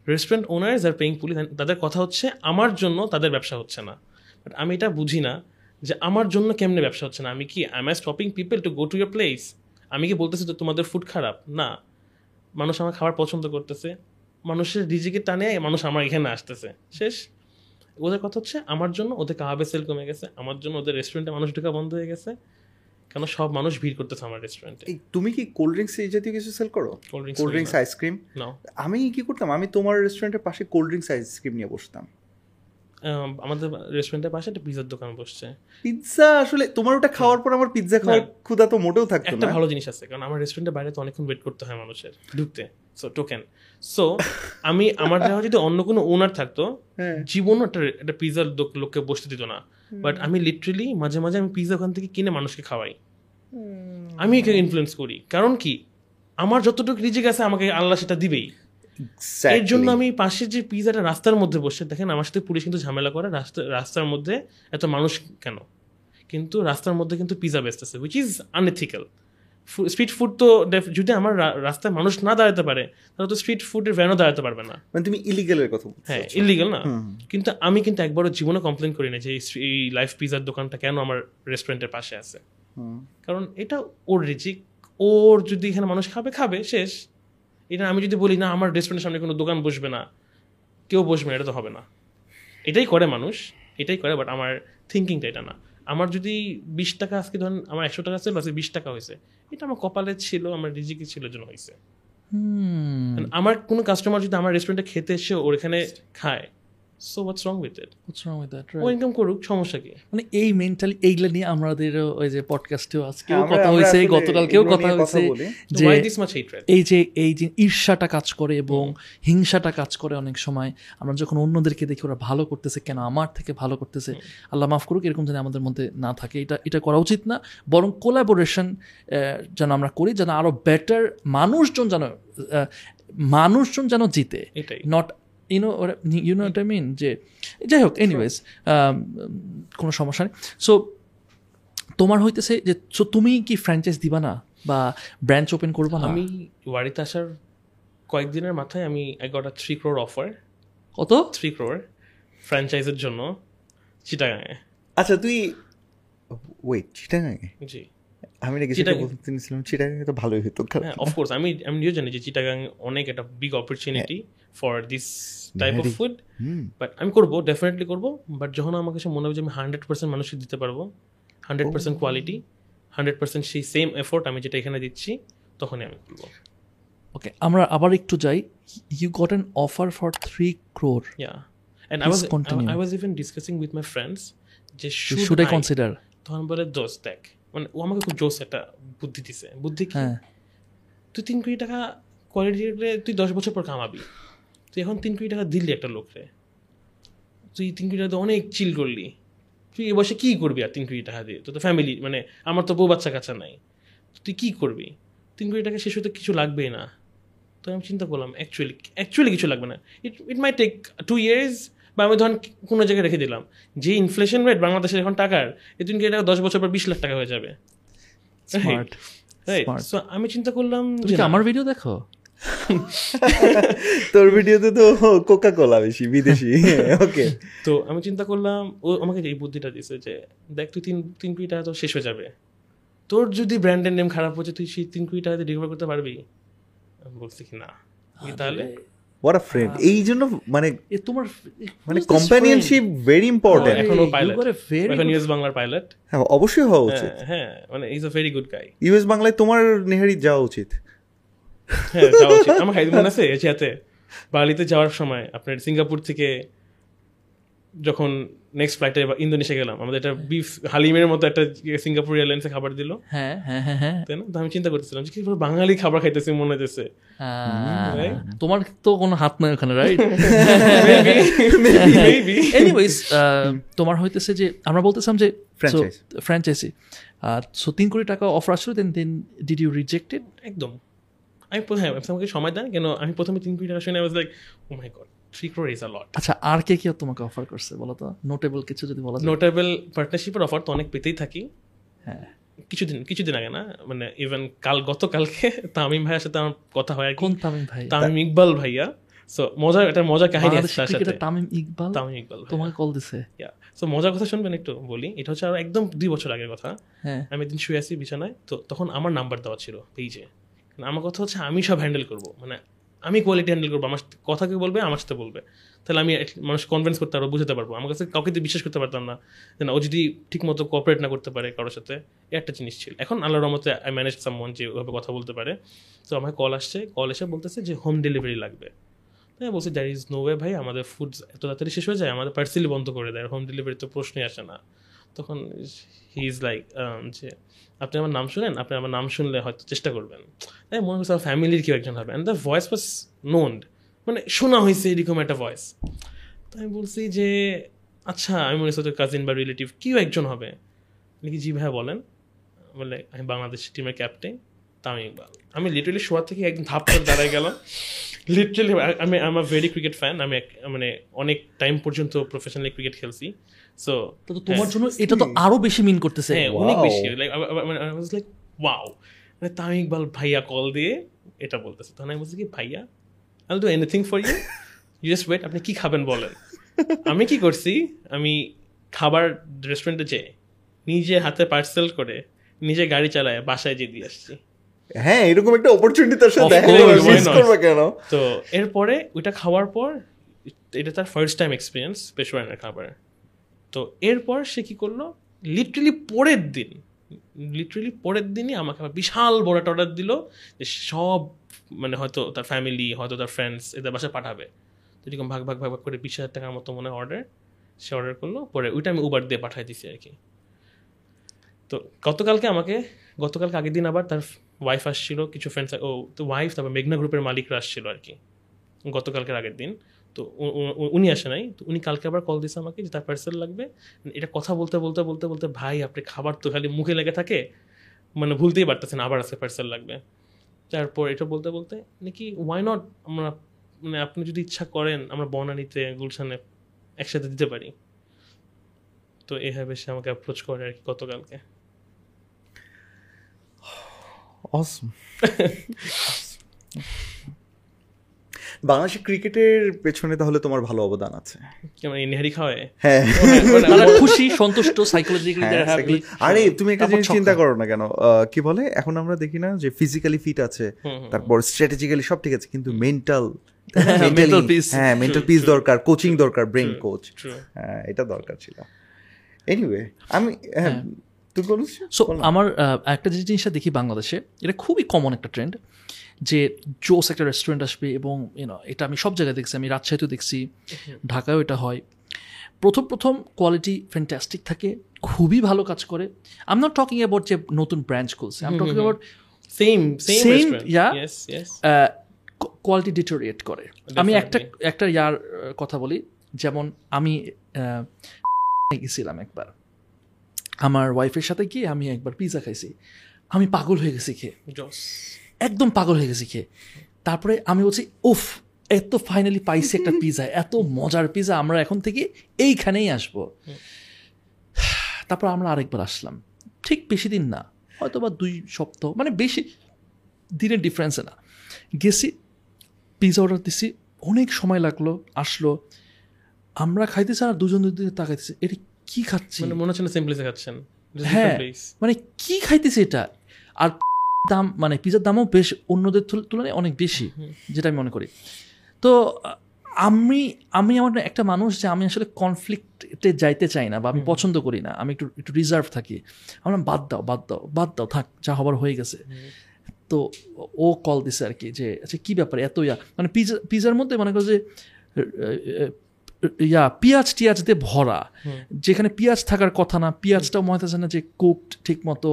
Speaker 1: Restaurant owners are paying police তাদের কথা হচ্ছে আমার জন্য তাদের ব্যবসা হচ্ছে না। বাট আমি এটা বুঝি না যে আমার জন্য কেমনে ব্যবসা হচ্ছে না। আমি কি I am I stopping people to go to your place আমি কি বলতেছি তো তোমাদের ফুড খারাপ? না। মানুষ আমার খাবার পছন্দ করতেছে মানুষের রিজিকে টানে মানুষ আমার এখানে আসতেছে। শেষ। ওদের কথা হচ্ছে আমার জন্য ওদের কাহাবে সেল কমে গেছে আমার জন্য ওদের রেস্টুরেন্টে মানুষ ঢোকা বন্ধ হয়ে গেছে কেন সব মানুষ ভিড় করতেছে আমার রেস্টুরেন্টে
Speaker 3: তুমি কি কোল্ড ড্রিঙ্কস এই জাতীয় কিছু সেল করো?
Speaker 1: Cold drinks
Speaker 3: cold drinks ice cream
Speaker 1: নাও
Speaker 3: আমি কি করতাম? আমি তোমার রেস্টুরেন্টের পাশে কোল্ড ড্রিঙ্কস আইসক্রিম নিয়ে বসতাম।
Speaker 1: আমাদের রেস্টুরেন্টের পাশে একটা পিজার দোকান বসছে।
Speaker 3: পিৎজা আসলে তোমার ওটা খাওয়ার পর আমার পিৎজা খাওয়ার ক্ষুধা তো মোটেও থাকতো
Speaker 1: একটা ভালো জিনিস আছে কারণ আমার রেস্টুরেন্টের বাইরে তো অনেকক্ষণ ওয়েট করতে হয় মানুষের ঢুকতে। সো টোকেন সো আমি আমার জায়গায় যদি অন্য কোনো ওনার থাকতো
Speaker 3: হ্যাঁ।
Speaker 1: জীবনও একটা একটা পিজার লোককে বসতে দিত না। বাট আমি লিটারেলি মাঝে মাঝে আমি পিজা ওখান থেকে কিনে মানুষকে খাওয়াই। আমি একে ইনফ্লুয়েন্স করি। কারণ কি? আমার যতটুকু রিজিক আছে আমাকে আল্লাহ সেটা দিবেই। এর জন্য আমি পাশে যে পিজাটা রাস্তার মধ্যে বসে দেখেন আমার সাথে পুলিশ কিন্তু ঝামেলা করে রাস্তা রাস্তার মধ্যে এত মানুষ কেন? কিন্তু রাস্তার মধ্যে কিন্তু pizza বেচতেছে which is unethical street food তো যদি আমার রাস্তায় মানুষ না দাঁড়াতে পারে তাহলে তো স্ট্রিট ফুডের ভ্যানও দাঁড়াতে পারবে না।
Speaker 3: মানে তুমি ইলিগালের কথা
Speaker 1: হ্যাঁ ইলিগাল না। কিন্তু আমি কিন্তু একবারও জীবনে কমপ্লেন করি না যে এই লাইফ পিজার দোকানটা কেন আমার রেস্টুরেন্টের পাশে আছে। কারণ এটা ওর রিজিক ওর যদি এখানে মানুষ খাবে খাবে শেষ। এটা আমি যদি বলি না আমার রেস্টুরেন্টের সামনে কোনো দোকান বসবে না কেউ বসবে না এটা তো হবে না। এটাই করে মানুষ এটাই করে বাট আমার থিঙ্কিংটা এটা না। আমার যদি বিশ টাকা আজকে ধরেন আমার একশো টাকা ছিল আজকে বিশ টাকা হয়েছে এটা আমার কপালে ছিল আমার রিজিকে ছিল জন্য হয়েছে। আমার কোনো কাস্টমার যদি আমার রেস্টুরেন্টে খেতে এসে ওর এখানে খায় so what's wrong with it
Speaker 2: What's wrong with that,
Speaker 1: ও ইনকাম করুক সমস্যা কি?
Speaker 2: মানে এই মেন্টালি এইগুলো নিয়ে আমাদের ওই যে পডকাস্টেও আজকেও
Speaker 3: হ্যাঁ, আমরা-
Speaker 2: কথা হয়েছে গতকালকেও কথা হয়েছে যে এই যে এই যে ঈর্ষাটা কাজ করে এবং হিংসাটা কাজ করে অনেক সময় আমরা যখন অন্যদেরকে দেখি ওরা ভালো করতেছে কেন আমার থেকে ভালো করতেছে? আল্লাহ মাফ করুক এরকম যেন আমাদের মধ্যে না থাকে এটা এটা করা উচিত না। বরং কোলাবোরেশন যেন আমরা করি যেন আরও বেটার মানুষজন যেন মানুষজন যেন জিতে।
Speaker 1: এটাই
Speaker 2: not you know you know I mean যে যাই হোক এনিওয়েজ কোনো সমস্যা নেই। সো তোমার হইতেছে যে সো তুমি কি ফ্র্যাঞ্চাইজ দিবা না? বা ব্রাঞ্চ ওপেন করবা না?
Speaker 1: আমি বাড়িতে আসার কয়েকদিনের মাথায় আমি I got a three crore offer
Speaker 2: কত?
Speaker 1: থ্রি ক্রোর ফ্র্যাঞ্চাইজের জন্য। চিটাগাঙে।
Speaker 3: আচ্ছা তুই ওয়েট চিটাগাঙে?
Speaker 1: জি।
Speaker 3: আমি নাকি সেটা বলতে চিটাগাঙে তো ভালোই হতো
Speaker 1: হ্যাঁ অফকোর্স আমি আমি জানি যে চিটাগাং অনেক একটা big opportunity for this type of food but আমি করব ডেফিনেটলি করব বাট যখন আমার কাছে মনে হবে যে আমি হান্ড্রেড পার্সেন্ট মানুষকে দিতে পারব hundred percent quality hundred percent সেই সেম এফোর্ট আমি যেটা এখানে দিচ্ছি তখনই আমি করব।
Speaker 2: ওকে আমরা আবার একটু যাই। You got an offer for three crore
Speaker 1: Yeah. And I was
Speaker 2: Please continue.
Speaker 1: I, I was even discussing with my friends যে
Speaker 2: শুড
Speaker 1: should
Speaker 2: আই কনসিডার
Speaker 1: তখন বলে দোষ দেখ মানে ও আমাকে খুব জোস একটা বুদ্ধি দিছে। বুদ্ধি কি?
Speaker 2: হ্যাঁ।
Speaker 1: তুই তিন কোটি টাকা কোয়ালিটি তুই দশ বছর পর কামাবি। তুই এখন তিন কোটি টাকা দিলি একটা লোকরে তুই তিন কোটি টাকা অনেক চিল করলি। তুই এ বসে কী করবি আর তিন কোটি টাকা দিয়ে? তোর তো ফ্যামিলি মানে আমার তো বউ বাচ্চা কাচ্চা নাই। তুই কী করবি? তিন কোটি টাকা শেষ হতে কিছু লাগবেই না। তো আমি চিন্তা করলাম অ্যাকচুয়ালি অ্যাকচুয়ালি কিছু লাগবে না। It it my take two years বা আমি ধরেন কোনো জায়গায় রেখে দিলাম যে ইনফ্লেশন রেট বাংলাদেশের এখন টাকার কোটি টাকা দশ বছর পর বিশ লাখ টাকা হয়ে যাবে?
Speaker 2: Smart
Speaker 1: right
Speaker 2: Smart.
Speaker 1: সো আমি চিন্তা করলাম যে
Speaker 2: আমার ভিডিও দেখো?
Speaker 3: তোর ভিডিওতে তো কোকা কোলা বেশি বিদেশি। ওকে
Speaker 1: তো আমি চিন্তা করলাম ও আমাকে এই বুদ্ধিটা দিছে যে দেখ তুই তিন তিন কোটি টাকা তো শেষ হয়ে যাবে। তোর যদি ব্র্যান্ডের নেম খারাপ হচ্ছে তুই সেই তিন কোটি টাকাতে রিকভার করতে পারবি? আমি বলছি কি না। তাহলে
Speaker 3: হোয়াট আ ফ্রেন্ড এই জন্য মানে
Speaker 2: এ তোমার
Speaker 3: মানে কম্প্যানিয়নশিপ ভেরি ইম্পর্টেন্ট
Speaker 1: এখন পাইলট এখন ইউএস বাংলার পাইলট
Speaker 3: হ্যাঁ অবশ্যই হওয়া উচিত।
Speaker 1: হ্যাঁ মানে is a very good guy
Speaker 3: US বাংলায় তোমার নেহারি যাওয়া উচিত।
Speaker 1: হ্যাঁ যাওয়া উচিত। আমার মনে আছে এশিয়াতে। বালিতে যাওয়ার সময় আপনার সিঙ্গাপুর থেকে যখন নেক্সট ফ্লাইটে ইন্দোনেশিয়া গেলাম আমাদের একটা বিফ হালিমের মতো একটা সিঙ্গাপুর এয়ারলাইন্সে খাবার দিল।
Speaker 2: হ্যাঁ হ্যাঁ হ্যাঁ হ্যাঁ।
Speaker 1: তাই না? তো আমি চিন্তা করতেছিলাম যে কি বাঙালি খাবার খাইতেছি মনে হইতেছে।
Speaker 2: তোমার তো কোনো হাত নাই ওখানে রাইট এনিওয়েজ তোমার হইতেছে যে আমরা বলতেছিলাম যে
Speaker 3: Franchise.
Speaker 2: ফ্র্যাঞ্চাইজি সো তিন কোটি টাকা অফার আসলো then then did you rejected
Speaker 1: একদম। আমি প্রথমে হ্যাঁ, আমাকে সময় দেন কেন আমি প্রথমে তিন কোটি টাকা শুনে ওয়াজ লাইক ও মাই গড
Speaker 2: আচ্ছা আর কে কে তোমাকে অফার করছে বলো তো নোটেবল কিছু যদি বলা যায়।
Speaker 1: নোটেবল পার্টনারশিপের অফার তো অনেক পেতেই থাকি।
Speaker 2: হ্যাঁ।
Speaker 1: কিছুদিন কিছুদিন আগে না মানে ইভেন কাল গতকালকে তামিম ভাইয়ের সাথে আমার কথা হয় আর
Speaker 2: কোন তামিম ভাই?
Speaker 1: তামিম ইকবাল ভাইয়া। সো মজার একটা মজার কাহিনী আছে তার সাথে।
Speaker 2: তামিম ইকবাল?
Speaker 1: তামিম ইকবাল
Speaker 2: তোমাকে কল দিছে?
Speaker 1: সো মজার কথা শুনবেন একটু বলি। এটা হচ্ছে আর একদম দুই বছর আগের কথা।
Speaker 2: হ্যাঁ।
Speaker 1: আমি একদিন শুয়ে আছি বিছানায়। তো তখন আমার নাম্বার দেওয়া ছিল পেজে আমার কথা হচ্ছে আমি সব হ্যান্ডেল করব। মানে আমি কোয়ালিটি হ্যান্ডেল করব, আমার সাথে কথা কেউ বলবে, আমার সাথে বলবে। তাহলে আমি মানুষ কনভিন্স করতে পারব, বুঝতে পারব। আমার কাছে কাউকে বিশ্বাস করতে পারতাম না যে না, ও যদি ঠিক মতো কোঅপারেট না করতে পারে কারোর সাথে, এ একটা জিনিস ছিল। এখন আল্লাহর রহমতে আই ম্যানেজ সামন যে ওভাবে কথা বলতে পারে। তো আমার কল আসছে কল এসে বলতেছে যে হোম ডেলিভারি লাগবে। তাই বলছি দ্যার ইজ নো ওয়ে ভাই, আমাদের ফুড এত তাড়াতাড়ি শেষ হয়ে যায়, আমাদের পার্সেলই বন্ধ করে দেয়। হোম ডেলিভারি তো প্রশ্নই আসে না। তখন হি ইজ লাইক যে আপনি আমার নাম শুনেন, আপনি আমার নাম শুনলে হয়তো চেষ্টা করবেন। তাই মনে করছে ফ্যামিলির কেউ একজন হবে। And the voice was known মানে শোনা হয়েছে এরকম একটা ভয়েস তো আমি বলছি যে আচ্ছা আমি মনে হচ্ছে কাজিন বা রিলেটিভ কেউ একজন হবে। নাকি জি ভাইয়া, বলেন। বলে আমি বাংলাদেশ টিমের ক্যাপ্টেন তামিম ইকবাল। আমি লিটারালি শোয়ার থেকে একদম ধাপ করে দাঁড়ায় গেলাম। লিটারালি আমি আমার ভেরি ক্রিকেট ফ্যান আমি মানে অনেক টাইম পর্যন্ত প্রফেশনালি ক্রিকেট খেলছি। সো
Speaker 2: তো তোমার জন্য এটা তো আরও বেশি মিন করতেছে।
Speaker 1: হ্যাঁ অনেক বেশি। লাইক মানে আই ওয়াজ লাইক ওয়াও মানে তামিম ইকবাল ভাইয়া কল দিয়ে এটা বলতেছে। তখন আমি বলছি কি ভাইয়া I do anything for you you just wait আপনি কি খাবেন বলেন। আমি কি করছি আমি খাবার রেস্টুরেন্টে যেয়ে নিজে হাতে পার্সেল করে নিজে গাড়ি চালায় বাসায় যেয়ে দিয়ে আসছি।
Speaker 3: হ্যাঁ এরকম একটা অপরচুনিটি তার সাথে দেখা মিস করবে কেন?
Speaker 1: তো এরপরে ওইটা খাওয়ার পর এটা তার ফার্স্ট টাইম এক্সপিরিয়েন্স পেশোয়ানের খাবার। তো এরপর সে কি করল? লিটারেলি পরের দিন লিটারেলি পরের দিনই আমাকে বিশাল বড় একটা অর্ডার দিল যে সব মানে হয়তো তার ফ্যামিলি হয়তো তার ফ্রেন্ডস এদের বাসায় পাঠাবে। তো এরকম ভাগ ভাগ ভাগ ভাগ করে বিশ হাজার টাকার মতো মনে অর্ডার সে অর্ডার করল। পরে ওইটা আমি উবার দিয়ে পাঠাই দিছি আর কি। তো গতকালকে আমাকে গতকালকে আগের দিন আবার তার ওয়াইফ আসছিল, কিছু ফ্রেন্ডস ও, তো ওয়াইফ তারপর মেঘনা গ্রুপের মালিকরা আসছিল আর কি, গতকালকের আগের দিন। তো উনি আসে নাই, তো উনি কালকে আবার কল দিয়েছে আমাকে যে তার পার্সেল লাগবে। এটা কথা বলতে বলতে বলতে বলতে, ভাই, আপনি খাবার তো খালি মুখে লেগে থাকে মানে ভুলতেই পারতেছেন, আবার আজকে পার্সেল লাগবে। তারপর এটা বলতে বলতে নাকি ওয়াই নট আমরা মানে আপনি যদি ইচ্ছা করেন, আমরা বনানিতে, গুলশানে একসাথে দিতে পারি। তো এভাবে সে আমাকে অ্যাপ্রোচ করে আর কি গতকালকে।
Speaker 3: Awesome. বাংলাদেশের ক্রিকেটের পেছনে তাহলে তোমার ভালো অবদান আছে।
Speaker 1: কেমন এই নেহারি খাওয়ায়?
Speaker 3: হ্যাঁ।
Speaker 2: খুশি সন্তুষ্ট সাইকোলজিক্যালি
Speaker 3: হ্যাঁ, আরে তুমি একটা জিনিস চিন্তা করো না কেন আহ, কি বলে? এখন আমরা দেখি না যে ফিজিক্যালি ফিট আছে তারপর স্ট্র্যাটেজিক্যালি সব ঠিক আছে কিন্তু মেন্টাল
Speaker 2: Mental peace.
Speaker 3: হ্যাঁ মেন্টাল পিস দরকার কোচিং দরকার ব্রেন কোচ হ্যাঁ এটা দরকার ছিল। এনিওয়ে আমি হ্যাঁ। তুই
Speaker 2: সো আমার একটা যে জিনিসটা দেখি বাংলাদেশে এটা খুবই কমন একটা ট্রেন্ড যে জোস একটা রেস্টুরেন্ট আসবে এবং ইউনো এটা আমি সব জায়গায় দেখছি আমি রাজশাহীতেও দেখছি ঢাকায়ও এটা হয়। প্রথম প্রথম কোয়ালিটি ফ্যান্টাস্টিক থাকে খুবই ভালো কাজ করে। আম নট টকিং অ্যাবাউট যে নতুন ব্রাঞ্চ খুলছে I'm talking about
Speaker 1: same same yes
Speaker 2: quality deteriorate করে। আমি একটা একটা ইয়ার কথা বলি যেমন আমি আহ, গেছিলাম একবার। আমার ওয়াইফের সাথে গিয়ে আমি একবার পিৎজা খাইছি। আমি পাগল হয়ে গেছি খেয়ে।
Speaker 1: জস
Speaker 2: একদম পাগল হয়ে গেছি খেয়ে। তারপরে আমি বলছি উফ এত ফাইনালি পাইছি একটা পিৎজা এত মজার পিৎজা আমরা এখন থেকে এইখানেই আসব। তারপর আমরা আরেকবার আসলাম। ঠিক বেশি দিন না হয়তো বা দুই সপ্তাহ মানে বেশি দিনের ডিফারেন্সে না। গেছি পিৎজা অর্ডার দিছি অনেক সময় লাগল আসলো। আমরা খাইতেছি আর দুজন দুদিকে তাকাইতেছি। এটা কি খাচ্ছি?
Speaker 1: মানে মনে হচ্ছে না সিম্পলি খাচ্ছেন।
Speaker 2: হ্যাঁ মানে কি খাইতেছে এটা? আর দাম মানে পিজার দামও বেশ অন্যদের তুলনায় অনেক বেশি যেটা আমি মনে করি। তো আমি আমি আমার একটা মানুষ যে আমি আসলে কনফ্লিক্টে যাইতে চাই না বা আমি পছন্দ করি না আমি একটু একটু রিজার্ভ থাকি। আমরা বাদ দাও বাদ দাও বাদ দাও থাক যা হবার হয়ে গেছে। তো ও কল দিছে আর কি যে আচ্ছা কী ব্যাপার? এত ইয়া। মানে পিজা পিজার মধ্যে মনে করো যে ইয়া পেঁয়াজ টিয়াজ দিয়ে ভরা। যেখানে পেঁয়াজ থাকার কথা না পেঁয়াজটাও মনে হচ্ছে না যে কুকড ঠিক মতো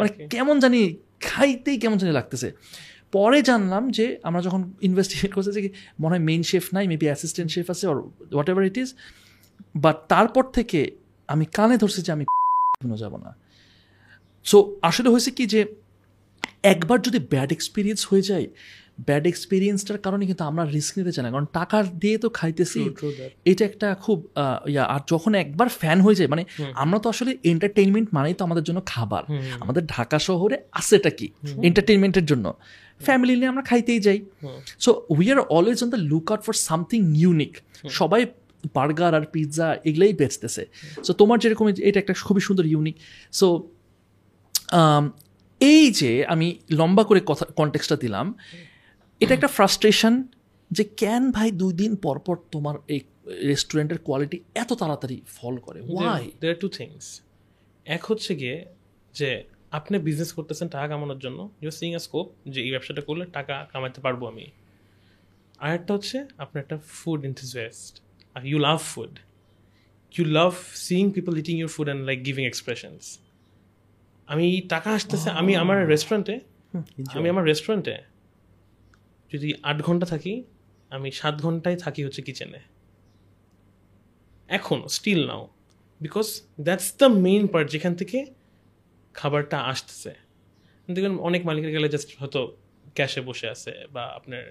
Speaker 2: মানে কেমন জানি খাইতেই কেমন জানি লাগতেছে। পরে জানলাম যে আমরা যখন ইনভেস্টিগেট করতে যে মনে হয় মেইন শেফ নাই মেবি অ্যাসিস্ট্যান্ট শেফ আছে ওর whatever it is but তারপর থেকে আমি কানে ধরছি যে আমি যাব না। সো আসলে হয়েছে কি যে একবার যদি ব্যাড এক্সপিরিয়েন্স হয়ে যায় ব্যাড এক্সপিরিয়েন্সটার কারণে কিন্তু আমরা রিস্ক নিতে চাই না। কারণ টাকা দিয়ে তো খাইতেছি। এটা একটা খুব ইয়া আর যখন একবার ফ্যান হয়ে যায় মানে আমরা তো আসলে এন্টারটেইনমেন্ট মানেই তো আমাদের জন্য খাবার। আমাদের ঢাকা শহরে আছেটা কি? এন্টারটেনমেন্টের জন্য। ফ্যামিলি নিয়ে আমরা খাইতেই যাই। So we are always on the look out for something unique সবাই বার্গার আর পিৎজা এগুলোই বেচতেছে। সো তোমার যেরকম এটা একটা খুবই সুন্দর ইউনিক সো এই যে আমি লম্বা করে কথা কন্টেক্সটা দিলাম। এটা একটা ফ্রাস্ট্রেশন যে কেন ভাই দুই দিন পর পর তোমার এই রেস্টুরেন্টের কোয়ালিটি এত তাড়াতাড়ি ফল করে? ওয়াই
Speaker 1: দেয়ার টু থিংস এক হচ্ছে গিয়ে যে আপনি বিজনেস করতেছেন টাকা কামানোর জন্য ইউ সিং আ স্কোপ যে এই ব্যবসাটা করলে টাকা কামাতে পারব আমি। আর একটা হচ্ছে আপনার একটা food interest R you love food you love seeing people eating your food and like giving expressions আমি টাকা আসতেছে আমি আমার রেস্টুরেন্টে আমি আমার রেস্টুরেন্টে যদি আট ঘণ্টা থাকি, আমি সাত ঘন্টায় থাকি হচ্ছে কিচেনে এখন still now because that's the main part যেখান থেকে খাবারটা আসতেছে। দেখবেন অনেক মালিকের গেলে জাস্ট হয়তো ক্যাশে বসে আছে বা আপনার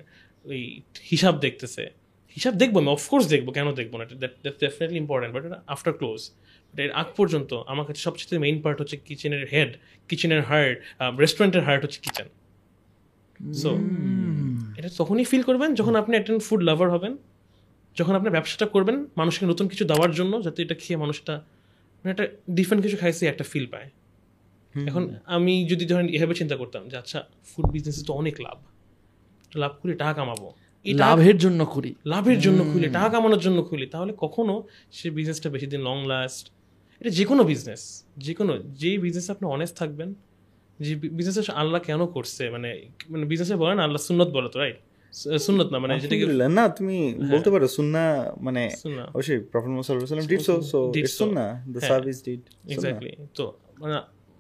Speaker 1: ওই হিসাব দেখতেছে। হিসাব দেখব আমি অফকোর্স দেখব, কেন দেখব না? That definitely important but after close but এর আগ পর্যন্ত আমার কাছে সবচেয়ে মেইন পার্ট হচ্ছে কিচেনের হেড কিচেনের হার্ট রেস্টুরেন্টের হার্ট হচ্ছে কিচেন সো এটা তখনই ফিল করবেন যখন আপনি একজন ফুড লাভার হবেন যখন আপনি ব্যবসাটা করবেন মানুষকে নতুন কিছু দেওয়ার জন্য যাতে এটা খেয়ে মানুষটা মানে একটা ডিফারেন্ট কিছু খাইছে একটা ফিল পায়। এখন আমি যদি ধরেন এভাবে চিন্তা করতাম যে আচ্ছা ফুড বিজনেসে তো অনেক লাভ। লাভ করে টাকা কামাবো।
Speaker 2: লাভের জন্য করি।
Speaker 1: লাভের জন্য খুলি টাকা কামানোর জন্য খুলি তাহলে কখনো সে বিজনেসটা বেশি দিন লং লাস্ট এটা যে কোনো বিজনেস যে কোনো যেই বিজনেসে আপনি অনেস্ট থাকবেন যে বিজনেসে আল্লাহ কেন করছে? মানে মানে বিজনেসে বলেন আল্লাহ সুন্নত বলে তো রাইট সুন্নত না মানে
Speaker 3: আলহামদুলিল্লাহ। না তুমি বলতে পারো সুন্না মানে অবশ্যই প্রফেট মুহাম্মদ সাল্লাল্লাহু did so so it's
Speaker 1: so.
Speaker 3: The
Speaker 1: হ্যাঁ।
Speaker 3: সার্ভিস ডিড
Speaker 1: এক্স্যাক্টলি তো মানে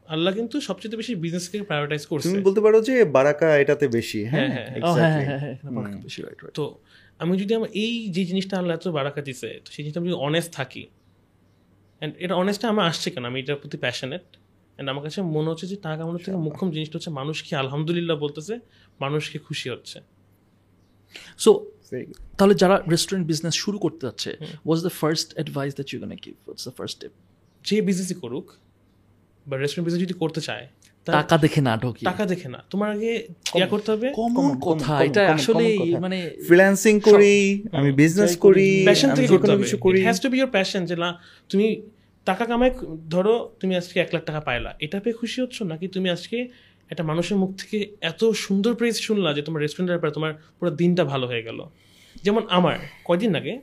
Speaker 1: আল্লাহ কিন্তু সবচেয়ে বেশি বিজনেসকে প্রায়োরিটাইজ করছে।
Speaker 3: তুমি বলতে পারো যে বারাকা এটাতে বেশি হ্যাঁ?
Speaker 1: হ্যাঁ,
Speaker 2: ও হ্যাঁ হ্যাঁ হ্যাঁ হ্যাঁ
Speaker 1: তো আমি যদি আমার এই যে জিনিসটা আল্লাহ এত বারাকা দিছে তো সেই জিনিসটা আমি যদি অনেস্ট থাকি অ্যান্ড এটা অনেস্টটা আমার আসছে কেন? আমি এটার প্রতি প্যাশনেট অ্যান্ড আমার কাছে মনে হচ্ছে যে টাকা কামানোর থেকে মুখ্যম জিনিসটা হচ্ছে মানুষকে আলহামদুলিল্লাহ বলতেছে মানুষকে খুশি হচ্ছে।
Speaker 2: সো তাহলে যারা রেস্টুরেন্ট বিজনেস শুরু করতে যাচ্ছে was the first advice that you gonna give the first step
Speaker 1: যে বিজনেসই করুক বা রেস্টুরেন্ট বিজনেস যদি করতে চায়
Speaker 2: টাকা দেখে না ঢোকি
Speaker 1: টাকা দেখে না। তোমার আগে ইয়া করতে হবে?
Speaker 2: কমন কথা এটা আসলে মানে
Speaker 3: ফ্রিল্যান্সিং করি আমি বিজনেস করি
Speaker 1: প্যাশন থেকে করতে হবে।
Speaker 3: করি।
Speaker 1: Has to be your passion যে না তুমি টাকা কামাই ধরো তুমি আজকে এক লাখ টাকা পাইলা, এটা পেয়ে খুশি হচ্ছ নাকি তুমি আজকে একটা মানুষের মুখ থেকে এত সুন্দর প্রেস শুনলা যে তোমার রেস্টুরেন্টের ব্যাপারে তোমার পুরো দিনটা ভালো হয়ে গেল? যেমন আমার, কয়দিন আগে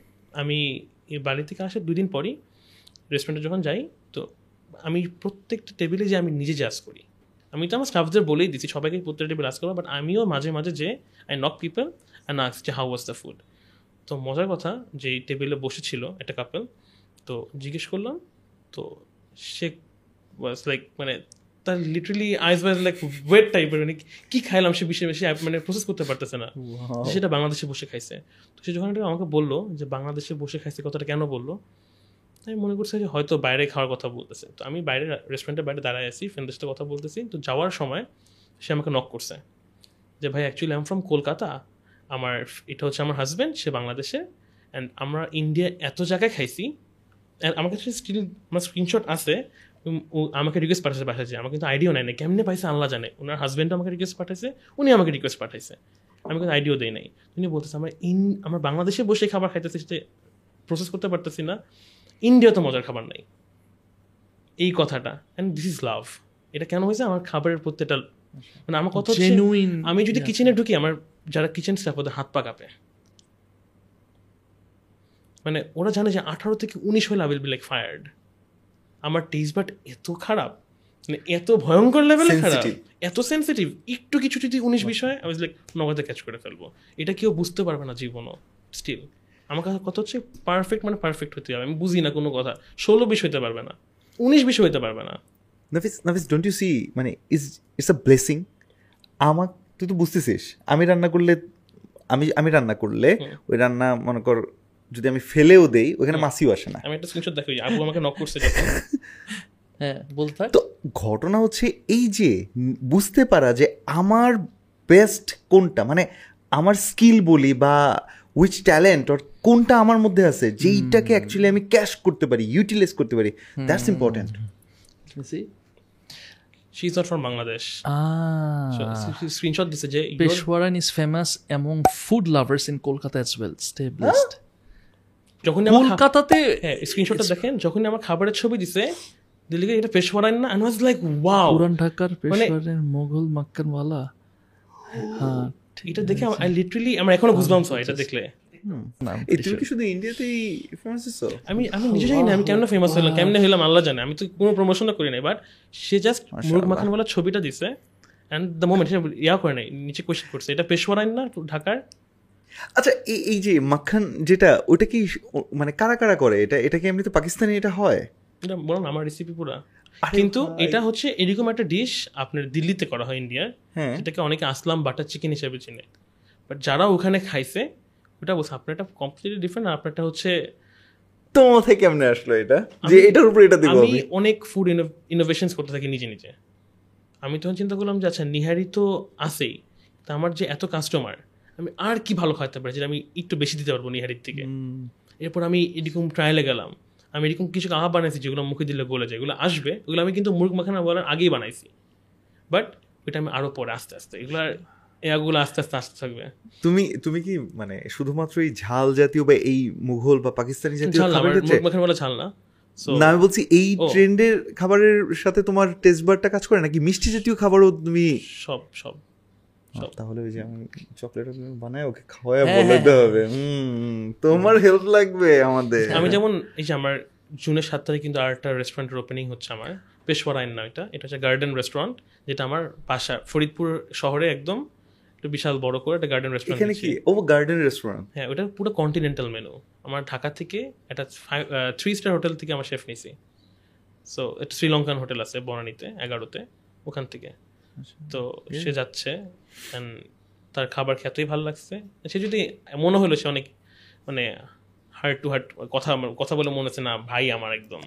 Speaker 1: আমি বাড়ি থেকে আসার দুদিন পরই রেস্টুরেন্টে যখন যাই, তো আমি প্রত্যেকটা টেবিলে যে আমি নিজে জাজ করি। আমি তো আমার স্টাফদের বলেই দিচ্ছি, সবাইকে প্রত্যেকটা টেবিল আস করব বাট আমিও মাঝে মাঝে যে I knock people and ask যে হাউ ওয়াজ দ্য ফুড তো মজার কথা যে টেবিলে বসেছিল একটা কাপল তো জিজ্ঞেস করলাম তো সে ওয়াজ লাইক মানে তার literally eyes was like wait টাইপের মানে কি খাইলাম সে বিষয়ে বেশি মানে প্রসেস করতে পারতেছে না। সেটা বাংলাদেশে বসে খাইছে। তো সে যখন এটা আমাকে বলল যে বাংলাদেশে বসে খাইছে কথাটা কেন বলল? আমি মনে করছি যে হয়তো বাইরে খাওয়ার কথা বলতেছে। তো আমি বাইরে রেস্টুরেন্টের বাইরে দাঁড়ায় আছি ফ্রেন্ডের সাথে কথা বলতেছি। তো যাওয়ার সময় সে আমাকে নক করছে যে ভাই অ্যাকচুয়ালি আম ফ্রম কলকাতা আমার এটা হচ্ছে আমার হাজব্যান্ড সে বাংলাদেশে। অ্যান্ড আমরা ইন্ডিয়া এত জায়গায় খাইছি আমার কাছে স্টিল আমার স্ক্রিনশট আছে। ও আমাকে রিকোয়েস্ট পাঠাচ্ছে পাঠাচ্ছে আমার কিন্তু আইডিও নেয় না কেমনে পাইছে আল্লাহ জানে। ওনার হাজব্যান্ডও আমাকে রিকোয়েস্ট পাঠাইছে উনি আমাকে রিকোয়েস্ট পাঠাইছে। আমি কিন্তু আইডিও দেই নাই। উনি বলতেছে আমরা ইন আমরা বাংলাদেশে বসে খাবার খাইতেছি সেটা প্রসেস করতে পারতেছি না। ইন্ডিয়াতে মজার খাবার নাই। এই কথাটা। অ্যান্ড দিস ইজ লাভ এটা কেন হয়েছে? আমার খাবারের প্রত্যেকটা মানে আমার কথা আমি যদি কিচেনে ঢুকি আমার যারা কিচেন স্টাফ ওদের হাত পা কাঁপে। মানে ওরা জানে যে আঠারো থেকে উনিশ হলে আবিল বি লাইক ফায়ার্ড আমার টেস্ট বাট এত খারাপ মানে এত ভয়ঙ্কর লেভেলে খারাপ এত সেন্সিটিভ একটু কিছু যদি উনিশ বিষয় আমি লাইক নগদে ক্যাচ করে ফেলব। এটা কেউ বুঝতে পারবে না জীবনও স্টিল আমার কাছে কথা হচ্ছে পারফেক্ট মানে পারফেক্ট হতে হবে আমি বুঝি না কোনো কথা। ষোলো বিষ হইতে পারবে না উনিশ বিষ হইতে পারবে না।
Speaker 3: Nafis Nafis don't you see মানে ইজ ইটস আ ব্লেসিং আমার তুই তো বুঝতেছিস আমি রান্না করলে আমি আমি রান্না করলে ওই রান্না মনে কর যদি আমি ফেলেও দেই ওখানে মাসিও আসে না।
Speaker 1: আমি একটা স্ক্রিনশট আবু আমাকে নক করছে যখন।
Speaker 2: হ্যাঁ বলতে
Speaker 3: তো ঘটনা হচ্ছে এই যে বুঝতে পারা যে আমার বেস্ট কোনটা মানে আমার স্কিল বলি বা উইচ ট্যালেন্ট অর কোনটা আমার মধ্যে আছে যেইটাকে অ্যাকচুয়ালি আমি ক্যাশ করতে পারি ইউটিলাইজ করতে পারি that's important
Speaker 2: see.
Speaker 1: She is not from Bangladesh
Speaker 2: ah
Speaker 1: screenshot দিছে যে your-
Speaker 2: Peshwaran is famous among food lovers in Kolkata as well. Stay blessed.
Speaker 1: খা-
Speaker 2: কলকাতাতে
Speaker 1: হ্যাঁ স্ক্রিনশটটা দেখেন যখনই আমার খাবারের ছবি দিছে দিল্লিকে এটা পেশওয়ারান না আই ওয়াজ লাইক ওয়াও
Speaker 2: পুরান ঢাকার পেশওয়ারের মোগল মাক্কানওয়ালা? হ্যাঁ
Speaker 1: এটা দেখে আই লিটারালি আমার এখনও হয় এটা দেখলে।
Speaker 3: তুমি কি শুধু ইন্ডিয়াতেই ফেমাস হইছো
Speaker 1: আমি আমি নিজে জানি না আমি কেমন ফেমাস হলাম কেমনে হইলাম আল্লাহ জানে। আমি তো কোনো প্রমোশনও করি নাই বাট সে জাস্ট মুরগ মাখান বলা ছবিটা দিছে অ্যান্ড দ্য মোমেন্ট ইয়া করে নাই নিচে কোয়েশ্চেন করছে এটা পেশোয়ার না ঢাকার?
Speaker 3: আচ্ছা এই এই যে মাখন যেটা ওটা কি মানে কারা কারা করে? এটা এটা কি এমনিতে পাকিস্তানি এটা হয়?
Speaker 1: এটা বলুন আমার রেসিপি পুরা।
Speaker 3: আরে
Speaker 1: কিন্তু এটা হচ্ছে এরকম একটা ডিশ আপনার দিল্লিতে করা হয় ইন্ডিয়ার
Speaker 3: হ্যাঁ।
Speaker 1: যেটাকে অনেকে আসলাম বাটার চিকেন হিসেবে চিনে। বাট যারা ওখানে খাইছে ওটা বলছে আপনারটা কমপ্লিটলি ডিফারেন্ট আর আপনারটা হচ্ছে
Speaker 3: তোমার মাথায় কেমনে আসলো এটা? যে এটার উপর এটা দিব
Speaker 1: আমি
Speaker 3: আমি।
Speaker 1: অনেক ফুড ইনোভেশনস করতে থাকি নিজে নিজে। আমি তখন চিন্তা করলাম যে আচ্ছা নিহারি তো আছেই। তা আমার যে এত কাস্টমার আমি আর কি ভালো খাইতে পারি যেটা আমি একটু বেশি দিতে পারব নিহারির থেকে। এরপর আমি এরকম ট্রায়ালে গেলাম। আমি এরকম কিছু কাহা বানাইছি যেগুলো মুখে দিলে গলে যায় এগুলো আসবে ওগুলো আমি কিন্তু মুরগ মাখানা বলার আগেই বানাইছি। বাট ওইটা আমি আরও পরে আস্তে আস্তে এগুলো এগুলো আস্তে আস্তে আসতে থাকবে।
Speaker 3: তুমি তুমি কি মানে শুধুমাত্র এই ঝাল জাতীয় বা এই মুঘল বা পাকিস্তানি জাতীয়
Speaker 1: মুরগ মাখানা বলা ছাল না।
Speaker 3: না আমি বলছি এই। ট্রেন্ডের খাবারের সাথে তোমার টেস্ট বারটা কাজ করে নাকি মিষ্টি জাতীয় খাবারও তুমি
Speaker 1: সব সব।
Speaker 3: তাহলে ওই যে আমি চকলেট বানাই ওকে খাওয়ায়
Speaker 1: হ্যাঁ,
Speaker 3: বলে
Speaker 1: হ্যাঁ,
Speaker 3: দিতে হবে। হুম তোমার হেল্প লাগবে আমাদের।
Speaker 1: আমি যেমন এই যে আমার জুনের সাত তারিখ কিন্তু আর একটা রেস্টুরেন্টের ওপেনিং হচ্ছে আমার পেশওয়ার আইন না এটা। এটা হচ্ছে গার্ডেন রেস্টুরেন্ট যেটা আমার বাসা ফরিদপুর শহরে একদম একটা বিশাল বড় করে একটা গার্ডেন রেস্টুরেন্ট
Speaker 3: এখানে কি? ও গার্ডেন রেস্টুরেন্ট
Speaker 1: হ্যাঁ ওটা পুরো কন্টিনেন্টাল মেনু আমার ঢাকা থেকে একটা থ্রি স্টার হোটেল থেকে আমার শেফ নিছি। সো একটা শ্রীলঙ্কান হোটেল আছে বনানীতে এগারোতে ওখান থেকে। তো সে যাচ্ছে তার খাবার খেতেই ভালো লাগছে। সে যদি মনে হলো সে অনেক মানে হার্ট টু হার্ট কথা কথা বলে মনে হচ্ছে না ভাই আমার একদম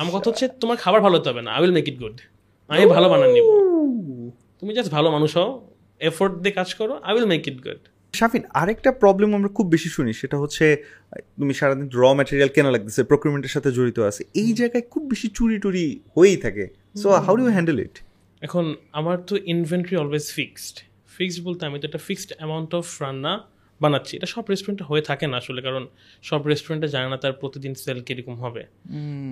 Speaker 1: আমার কথা হচ্ছে তোমার খাবার ভালো হতে হবে না I will make it good আমি ভালো বানান নিব। তুমি জাস্ট ভালো মানুষ হও এফোর্ট দিয়ে কাজ করো I will make it good
Speaker 3: Shafin আরেকটা প্রবলেম আমরা খুব বেশি শুনি সেটা হচ্ছে তুমি সারাদিন র ম্যাটেরিয়াল কেনা লাগতেছে প্রক্রিমেন্টের সাথে জড়িত আছে এই জায়গায় খুব বেশি চুরি টুরি হয়েই থাকে। So how do handle it
Speaker 1: এখন আমার তো ইনভেন্টরি অলওয়েজ ফিক্সড ফিক্সড বলতে আমি তো একটা ফিক্সড অ্যামাউন্ট অফ রান্না বানাচ্ছি। এটা সব রেস্টুরেন্টে হয়ে থাকে না আসলে কারণ সব রেস্টুরেন্টে জানে না তার প্রতিদিন সেল কীরকম হবে।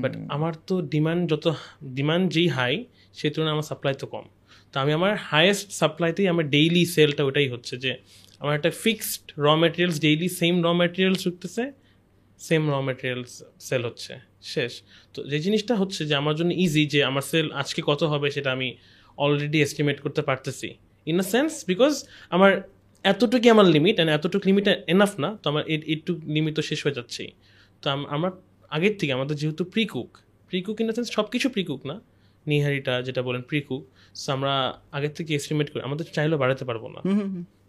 Speaker 1: বাট আমার তো ডিমান্ড যত ডিমান্ড যেই হাই সেই তুলনায় আমার সাপ্লাই তো কম। তো আমি আমার হায়েস্ট সাপ্লাইতেই আমার ডেইলি সেলটা ওটাই হচ্ছে যে আমার একটা fixed raw materials daily same raw materials ঢুকতেছে সেম র ম্যাটেরিয়ালস সেল হচ্ছে শেষ। তো যে জিনিসটা হচ্ছে যে আমার জন্য ইজি যে আমার সেল আজকে কত হবে সেটা আমি অলরেডি এস্টিমেট করতে পারতেছি। ইন আ সেন্স বিকজ আমার এতটুকুই আমার লিমিট অ্যান্ড এতটুকু লিমিট এনাফ না তো আমার এইটুক লিমিট তো শেষ হয়ে যাচ্ছেই। তো আম- আমার আগের থেকে আমাদের যেহেতু pre cook pre cook in the sense সব কিছু প্রি কুক না নিহারিটা যেটা বলেন প্রি কুক সো আমরা আগের থেকে এস্টিমেট করি আমাদের চাইলেও বাড়াতে পারব না।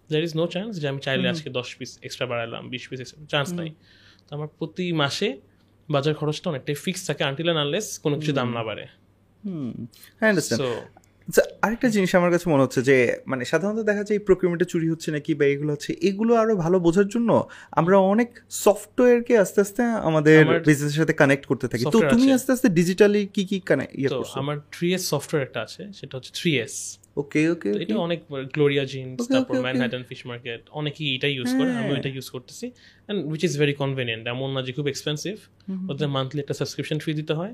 Speaker 1: দ্যার ইজ নো চান্স যে আমি চাইলে আজকে দশ পিস এক্সট্রা বাড়ালাম বিশ পিস চান্স নাই। তো আমার প্রতি মাসে বাজার খরচটা অনেকটাই ফিক্স থাকে আনটিল অ্যান্ড আনলেস কোনো কিছু দাম না বাড়ে।
Speaker 3: হুম আচ্ছা আরেকটা জিনিস আমার কাছে মনে হচ্ছে যে মানে সাধারণত দেখা যায় এই প্রক্রিমেন্টে চুরি হচ্ছে নাকি বা এগুলো হচ্ছে এগুলো আরও ভালো বোঝার জন্য আমরা অনেক সফটওয়্যারকে আস্তে আস্তে আমাদের বিজনেসের সাথে কানেক্ট করতে থাকি। তো তুমি আস্তে আস্তে ডিজিটালি কি কি কানেক্ট ইয়ে করছ?
Speaker 1: আমার থ্রি এস সফটওয়্যার একটা আছে সেটা হচ্ছে থ্রি এস
Speaker 3: ওকে ওকে
Speaker 1: এটা অনেক গ্লোরিয়া জিন্স তারপর. ম্যানহাটন ফিশ মার্কেট অনেকেই এটা ইউজ করে আমি। এটা ইউজ করতেছি। And which is very convenient এমন না যে খুব এক্সপেন্সিভ ওদের মান্থলি একটা সাবস্ক্রিপশন ফি দিতে হয়।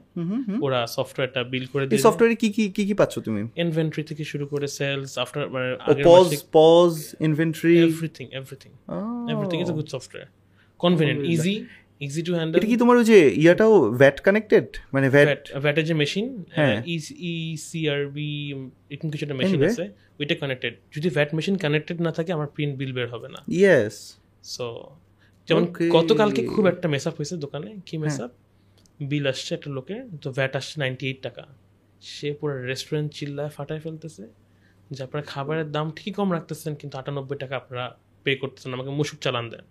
Speaker 1: ওরা সফটওয়্যারটা বিল করে দিয়ে
Speaker 3: সফটওয়্যারে কি কি কি কি পাচ্ছ তুমি?
Speaker 1: ইনভেন্টরি থেকে শুরু করে sales after
Speaker 3: POS POS inventory
Speaker 1: everything everything everything is a good software convenient easy easy to handle
Speaker 3: এটা কি তোমার ওই যে ইয়াটাও ভ্যাট কানেক্টেড মানে ভ্যাট
Speaker 1: ভ্যাট ভ্যাটের যে মেশিন
Speaker 3: হ্যাঁ।
Speaker 1: ই সিআরবি এরকম কিছু একটা মেশিন আছে ওইটা কানেক্টেড যদি ভ্যাট মেশিন কানেক্টেড না থাকে আমার প্রিন্ট বিল বের হবে না।
Speaker 3: ইয়েস
Speaker 1: সো যেমন গতকালকে খুব একটা মেসআপ হয়েছে দোকানে। কি
Speaker 3: হ্যাঁ।
Speaker 1: মেসআপ বিল আসছে একটা লোকের তো ভ্যাট আসছে নাইনটি এইট টাকা। সে পুরো রেস্টুরেন্ট চিল্লায় ফাটায় ফেলতেছে। যে আপনারা খাবারের দাম ঠিকই কম রাখতেছেন কিন্তু আটানব্বই টাকা আপনারা পে করতেছেন আমাকে মুসুক চালান দেন।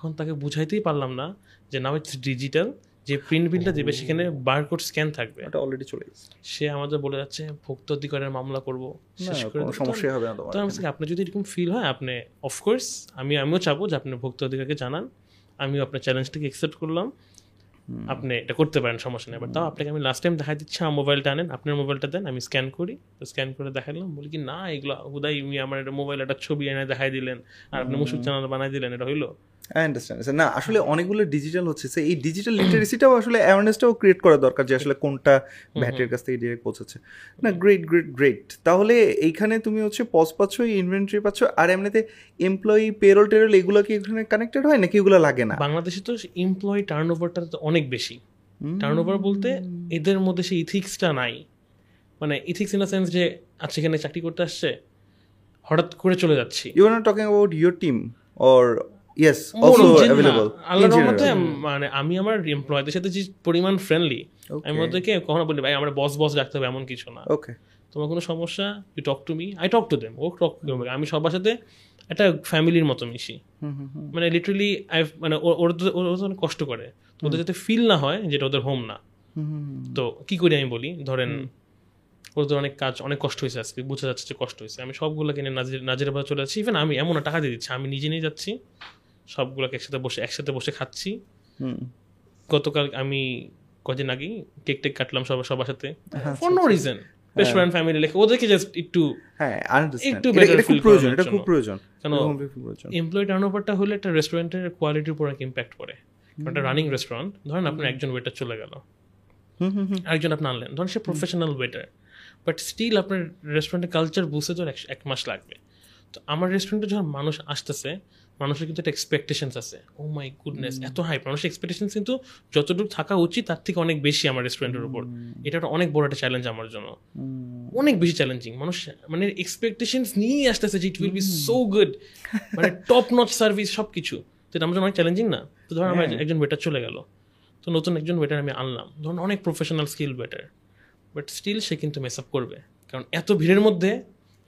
Speaker 1: এখন তাকে বুঝাইতেই পারলাম না যে নাও ইটস ডিজিটাল যে প্রিন্ট বিলটা দেবে সেখানে বারকোড স্ক্যান থাকবে।
Speaker 3: এটা অলরেডি চলে গেছে।
Speaker 1: সে আমাদের বলে যাচ্ছে ভোক্ত অধিকারের মামলা করব। শেষ করে
Speaker 3: সমস্যা হবে না তোমার
Speaker 1: বলছি, আপনার যদি এরকম ফিল হয় আপনি অফকোর্স আমি আমিও চাবো যে আপনি ভোক্তা অধিকারকে জানান। আমিও আপনার চ্যালেঞ্জটাকে অ্যাকসেপ্ট করলাম। আপনি এটা করতে পারেন সমস্যা নেই। বাট তাও আপনাকে আমি লাস্ট টাইম দেখাই দিচ্ছি আমার মোবাইলটা আনেন আপনার মোবাইলটা দেন আমি স্ক্যান করি। তো স্ক্যান করে দেখালাম বলি কি না এগুলো হুদাই আমার একটা মোবাইল একটা ছবি এনে দেখাই দিলেন। আর আপনি মুসুক চ্যানেল বানাই দিলেন এটা হইল?
Speaker 3: আই আন্ডারস্ট্যান্ড না আসলে অনেকগুলো ডিজিটাল হচ্ছে এই ডিজিটাল লিটারেসিটাও আসলে অ্যাওয়ারনেসটাও ক্রিয়েট করা দরকার যে আসলে কোনটা ব্যাটারির কাছ থেকে ডিরেক্ট পৌঁছাচ্ছে। না গ্রেট গ্রেট গ্রেট তাহলে এইখানে তুমি হচ্ছে পজ পাচ্ছ ইনভেন্টরি পাচ্ছ আর এমনিতে এমপ্লয়ি পেরোল টেরোল এগুলো কি এখানে কানেক্টেড হয় নাকি এগুলো লাগে না?
Speaker 1: বাংলাদেশে তো এমপ্লয়ি টার্ন ওভারটা তো অনেক বেশি। টার্ন ওভার বলতে এদের মধ্যে সেই ইথিক্সটা নাই। মানে ইথিক্স ইন দ্য সেন্স যে আচ্ছা এখানে চাকরি করতে আসছে হঠাৎ করে চলে যাচ্ছি।
Speaker 3: You are not talking about your team or yes also. Available
Speaker 1: আল্লাহর রহমতে মানে আমি আমার এমপ্লয়দের সাথে যে পরিমাণ ফ্রেন্ডলি আমি ওদেরকে কখনো বলি ভাই আমরা বস বস রাখতে হবে এমন কিছু না।
Speaker 3: ওকে
Speaker 1: তোমার কোনো সমস্যা? You talk to me I talk to them O talk করবে আমি সবার সাথে একটা ফ্যামিলির মতো মিশি। মানে লিটারালি আই মানে ওরা ওরা অনেক কষ্ট করে। ওদের যাতে ফিল না হয় যেটা ওদের হোম না তো কি করি আমি বলি? ধরেন ওদের অনেক কাজ অনেক কষ্ট হয়েছে আজকে বোঝা যাচ্ছে যে কষ্ট হয়েছে। আমি সবগুলো কিনে নাজির নাজিরা বাজার চলে যাচ্ছি। ইভেন আমি এমন টাকা দিয়ে দিচ্ছি আমি নিজে নিয়ে যাচ্ছি। সবগুলোকে একসাথে বসে একসাথে বসে খাচ্ছি। গতকাল আমি কদিন আগে কেক টেক কাটলাম সবার সবার সাথে। For no reason best friend family লেখে ওদেরকে জাস্ট একটু
Speaker 3: হ্যাঁ
Speaker 1: একটু
Speaker 3: এটা
Speaker 1: better
Speaker 3: এটা খুব
Speaker 1: feel
Speaker 3: প্রয়োজন এটা খুব প্রয়োজন।
Speaker 1: কেন?
Speaker 3: এটা খুব প্রয়োজন।
Speaker 1: এমপ্লয়ি টার্ন হলে একটা রেস্টুরেন্টের কোয়ালিটির উপর একটা ইম্প্যাক্ট পড়ে। একটা রানিং রেস্টুরেন্ট ধরেন আপনার একজন ওয়েটার চলে গেল। আরেকজন আপনি আনলেন ধরেন সে প্রফেশনাল ওয়েটার বাট স্টিল আপনার রেস্টুরেন্টের কালচার বুঝতে তো এক মাস লাগবে। তো আমার রেস্টুরেন্টে যখন মানুষ আসতেছে মানুষের কিন্তু একটা এক্সপেকটেশনস আছে। ও মাই গুডনেস এত হাই মানুষের এক্সপেকটেশনস কিন্তু যতটুকু থাকা উচিত তার থেকে অনেক বেশি আমার রেস্টুরেন্টের উপর। এটা একটা অনেক বড় একটা চ্যালেঞ্জ আমার জন্য। অনেক বেশি চ্যালেঞ্জিং মানুষ মানে এক্সপেকটেশনস নিয়েই আসতেছে যে it will be so good মানে টপ নচ সার্ভিস সব কিছু তো এটা আমার জন্য অনেক চ্যালেঞ্জিং না? তো ধরুন আমার একজন ওয়েটার চলে গেল। তো নতুন একজন ওয়েটার আমি আনলাম। ধরুন অনেক professional skill waiter but still সে কিন্তু মেস আপ করবে। কারণ এত ভিড়ের মধ্যে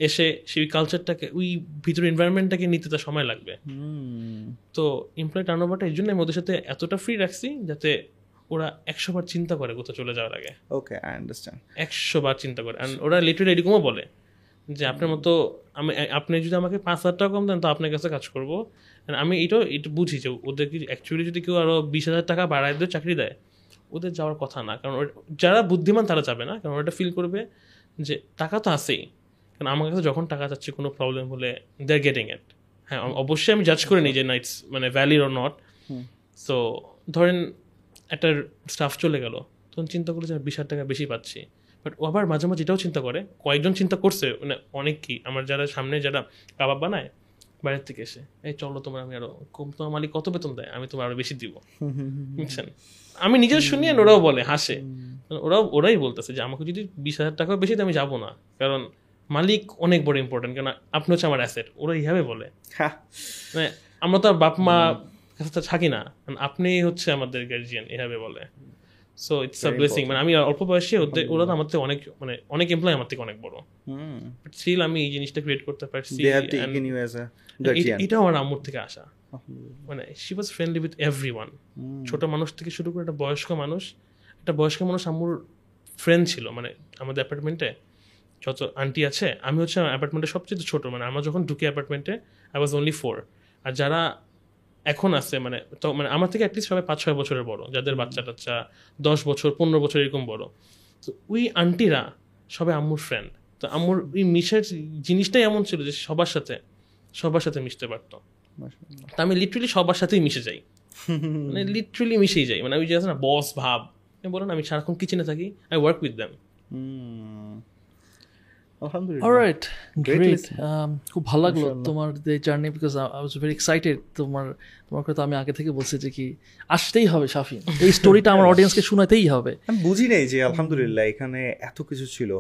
Speaker 1: এসে সেই কালচারটাকে ওই ভিতরে এনভায়রনমেন্টটাকে নিতে তার সময় লাগবে। তো এমপ্লয় টার্ন ওভারটা এই জন্য আমি ওদের সাথে এতটা ফ্রি রাখছি যাতে ওরা একশো বার চিন্তা করে কোথাও চলে যাওয়ার আগে।
Speaker 3: ওকে আই আন্ডারস্ট্যান্ড
Speaker 1: একশো বার চিন্তা করে। অ্যান্ড ওরা লিটারেলি এরকমও বলে যে আপনার মতো আমি আপনি যদি আমাকে পাঁচ হাজার টাকা কম দেন তো আপনার কাছে কাজ করব। And আমি এটাও এটা বুঝি যে ওদের কি অ্যাকচুয়ালি যদি কেউ আরও বিশ হাজার টাকা বাড়ায় দিয়ে চাকরি দেয় ওদের যাওয়ার কথা না। কারণ যারা বুদ্ধিমান তারা যাবে না। কারণ ওটা ফিল করবে যে টাকা তো আছেই। কারণ আমার কাছে যখন টাকা চাচ্ছে কোনো প্রবলেম হলে দে আর গেটিং ইট হ্যাঁ অবশ্যই আমি জাজ করে নিই যে না ইটস মানে ভ্যালিড অর নট সো ধরেন একটা স্টাফ চলে গেল তখন চিন্তা করল যে আমি বিশ হাজার টাকা বেশি পাচ্ছি। বাট ও আবার মাঝে মাঝে এটাও চিন্তা করে কয়েকজন চিন্তা করছে মানে অনেক কি আমার যারা সামনে যারা কাবাব বানায় বাইরের থেকে এসে এই চলো তোমার আমি আরও কম তোমার মালিক কত বেতন দেয়? আমি তোমার আরও বেশি দিব। বুঝছেন? আমি নিজের শুনি ওরাও বলে হাসে। ওরাও ওরাই বলতেছে যে আমাকে যদি বিশ হাজার টাকা বেশি দেয় আমি যাব না। কারণ মালিক অনেক বড় ইম্পর্টেন্ট কেন আপনি হচ্ছে আমার অ্যাসেট ওরা এইভাবে বলে।
Speaker 3: হ্যাঁ
Speaker 1: মানে আমরা তো আর বাপ মা কাছে তো থাকি না কারণ আপনি হচ্ছে আমাদের গার্জিয়ান এভাবে বলে। সো ইটস আ ব্লেসিং মানে আমি অল্প বয়সে ওরা তো আমার থেকে অনেক মানে অনেক এমপ্লয় আমার থেকে অনেক বড়।
Speaker 3: হুম।
Speaker 1: বাট স্টিল আমি এই জিনিসটা ক্রিয়েট করতে পারছি
Speaker 3: they have
Speaker 1: and
Speaker 3: taken you as a
Speaker 1: a-
Speaker 3: guardian
Speaker 1: এটাও আমার আম্মুর থেকে আসা। মানে she was friendly with everyone ছোট মানুষ থেকে শুরু করে একটা বয়স্ক মানুষ একটা বয়স্ক মানুষ আম্মুর ফ্রেন্ড ছিল মানে আমাদের অ্যাপার্টমেন্টে যত আন্টি আছে আমি হচ্ছে অ্যাপার্টমেন্টে সবচেয়ে ছোট মানে আমরা যখন ঢুকি অ্যাপার্টমেন্টে আই ওয়াজ অনলি ফোর আর যারা এখন আছে মানে তো মানে আমার থেকে অ্যাটলিস্ট সবাই পাঁচ ছয় বছরের বড় যাদের বাচ্চা টাচ্চা দশ বছর পনেরো বছর এরকম বড়। তো ওই আন্টিরা সবাই আম্মুর ফ্রেন্ড তো আম্মুর ওই মিশের জিনিসটাই এমন ছিল যে সবার সাথে সবার সাথে মিশতে পারতো। তা আমি লিটারেলি সবার সাথেই মিশে যাই। মানে লিটারেলি মিশেই যাই। মানে আমি যে আছে না বস ভাব। বলো না আমি সারাক্ষণ কিচেনে থাকি আই ওয়ার্ক উইথ দ্যাম
Speaker 3: আলহামদুলিল্লাহ।
Speaker 2: Alright great. Um, খুব ভালো লাগল তোমার যে journey because I was very excited তোমার তোমার কথা আমি আগে থেকে বলছি যে কি আসতেই হবে শাফিন এই স্টোরিটা আমার অডিয়েন্সকে শোনাতেই হবে।
Speaker 3: আমি বুঝি নাই যে আলহামদুলিল্লাহ এখানে এত কিছু ছিল।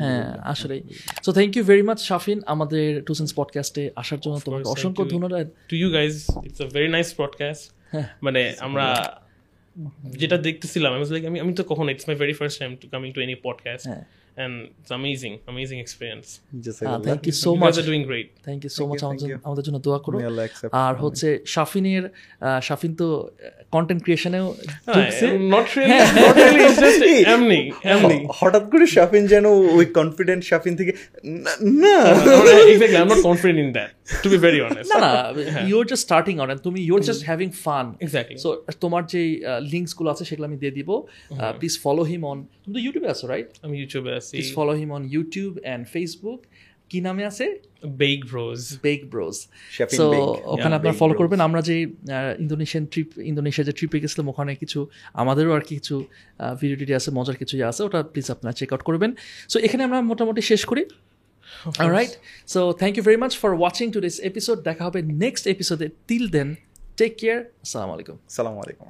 Speaker 2: হ্যাঁ আসলেই। So thank you very much Shafin আমাদের টুসেন্স পডকাস্টে আসার জন্য তোমাকে অসংখ্য ধন্যবাদ।
Speaker 1: To you guys it's a very nice podcast মানে আমরা যেটা দেখতেছিলাম আমি আমি আমি তো কখনো it's my very first time to coming to any podcast
Speaker 2: হ্যাঁ।
Speaker 1: And it's amazing amazing experience
Speaker 2: thank you so
Speaker 1: you
Speaker 2: much
Speaker 1: are doing great
Speaker 2: thank you so
Speaker 3: Thank
Speaker 2: মাচ
Speaker 3: you, thank
Speaker 2: আমাদের জন্য দোয়া করো। আর হচ্ছে শাফিনের শাফিন তো content ক্রিয়েশনেও
Speaker 1: not really not really just এমনি এমনি
Speaker 3: হঠাৎ করে শাফিন যেন ওই কনফিডেন্ট শাফিন থেকে না,
Speaker 1: exactly I am not confident in that to be very honest
Speaker 2: না না you're just starting out and তুমি you're just having fun
Speaker 1: exactly
Speaker 2: so তোমার যে লিঙ্কসগুলো আছে সেগুলো আমি দিয়ে দিব। প্লিজ ফলো হিম অন তুমি তো ইউটিউবে আছো রাইট
Speaker 1: আমি ইউটিউবে আছি
Speaker 2: please follow him on YouTube and Facebook কি নামে আছে?
Speaker 1: Bake Bros
Speaker 2: Bake Bros so ওখানে আপনারা ফলো করবেন। আমরা যে ইন্দোনেশিয়ান ট্রিপ ইন্দোনেশিয়া যে ট্রিপে গেছিলাম ওখানে কিছু আমাদেরও আর কিছু ভিডিও টিডিও আছে মজার কিছু আছে ওটা প্লিজ আপনারা চেক আউট করবেন। সো এখানে আমরা মোটামুটি শেষ করি। Right so thank you very much for watching to this episode দেখা হবে নেক্সট এপিসোডে টিল দেন টেক কেয়ার আসসালামু আলাইকুম
Speaker 3: সালামু আলাইকুম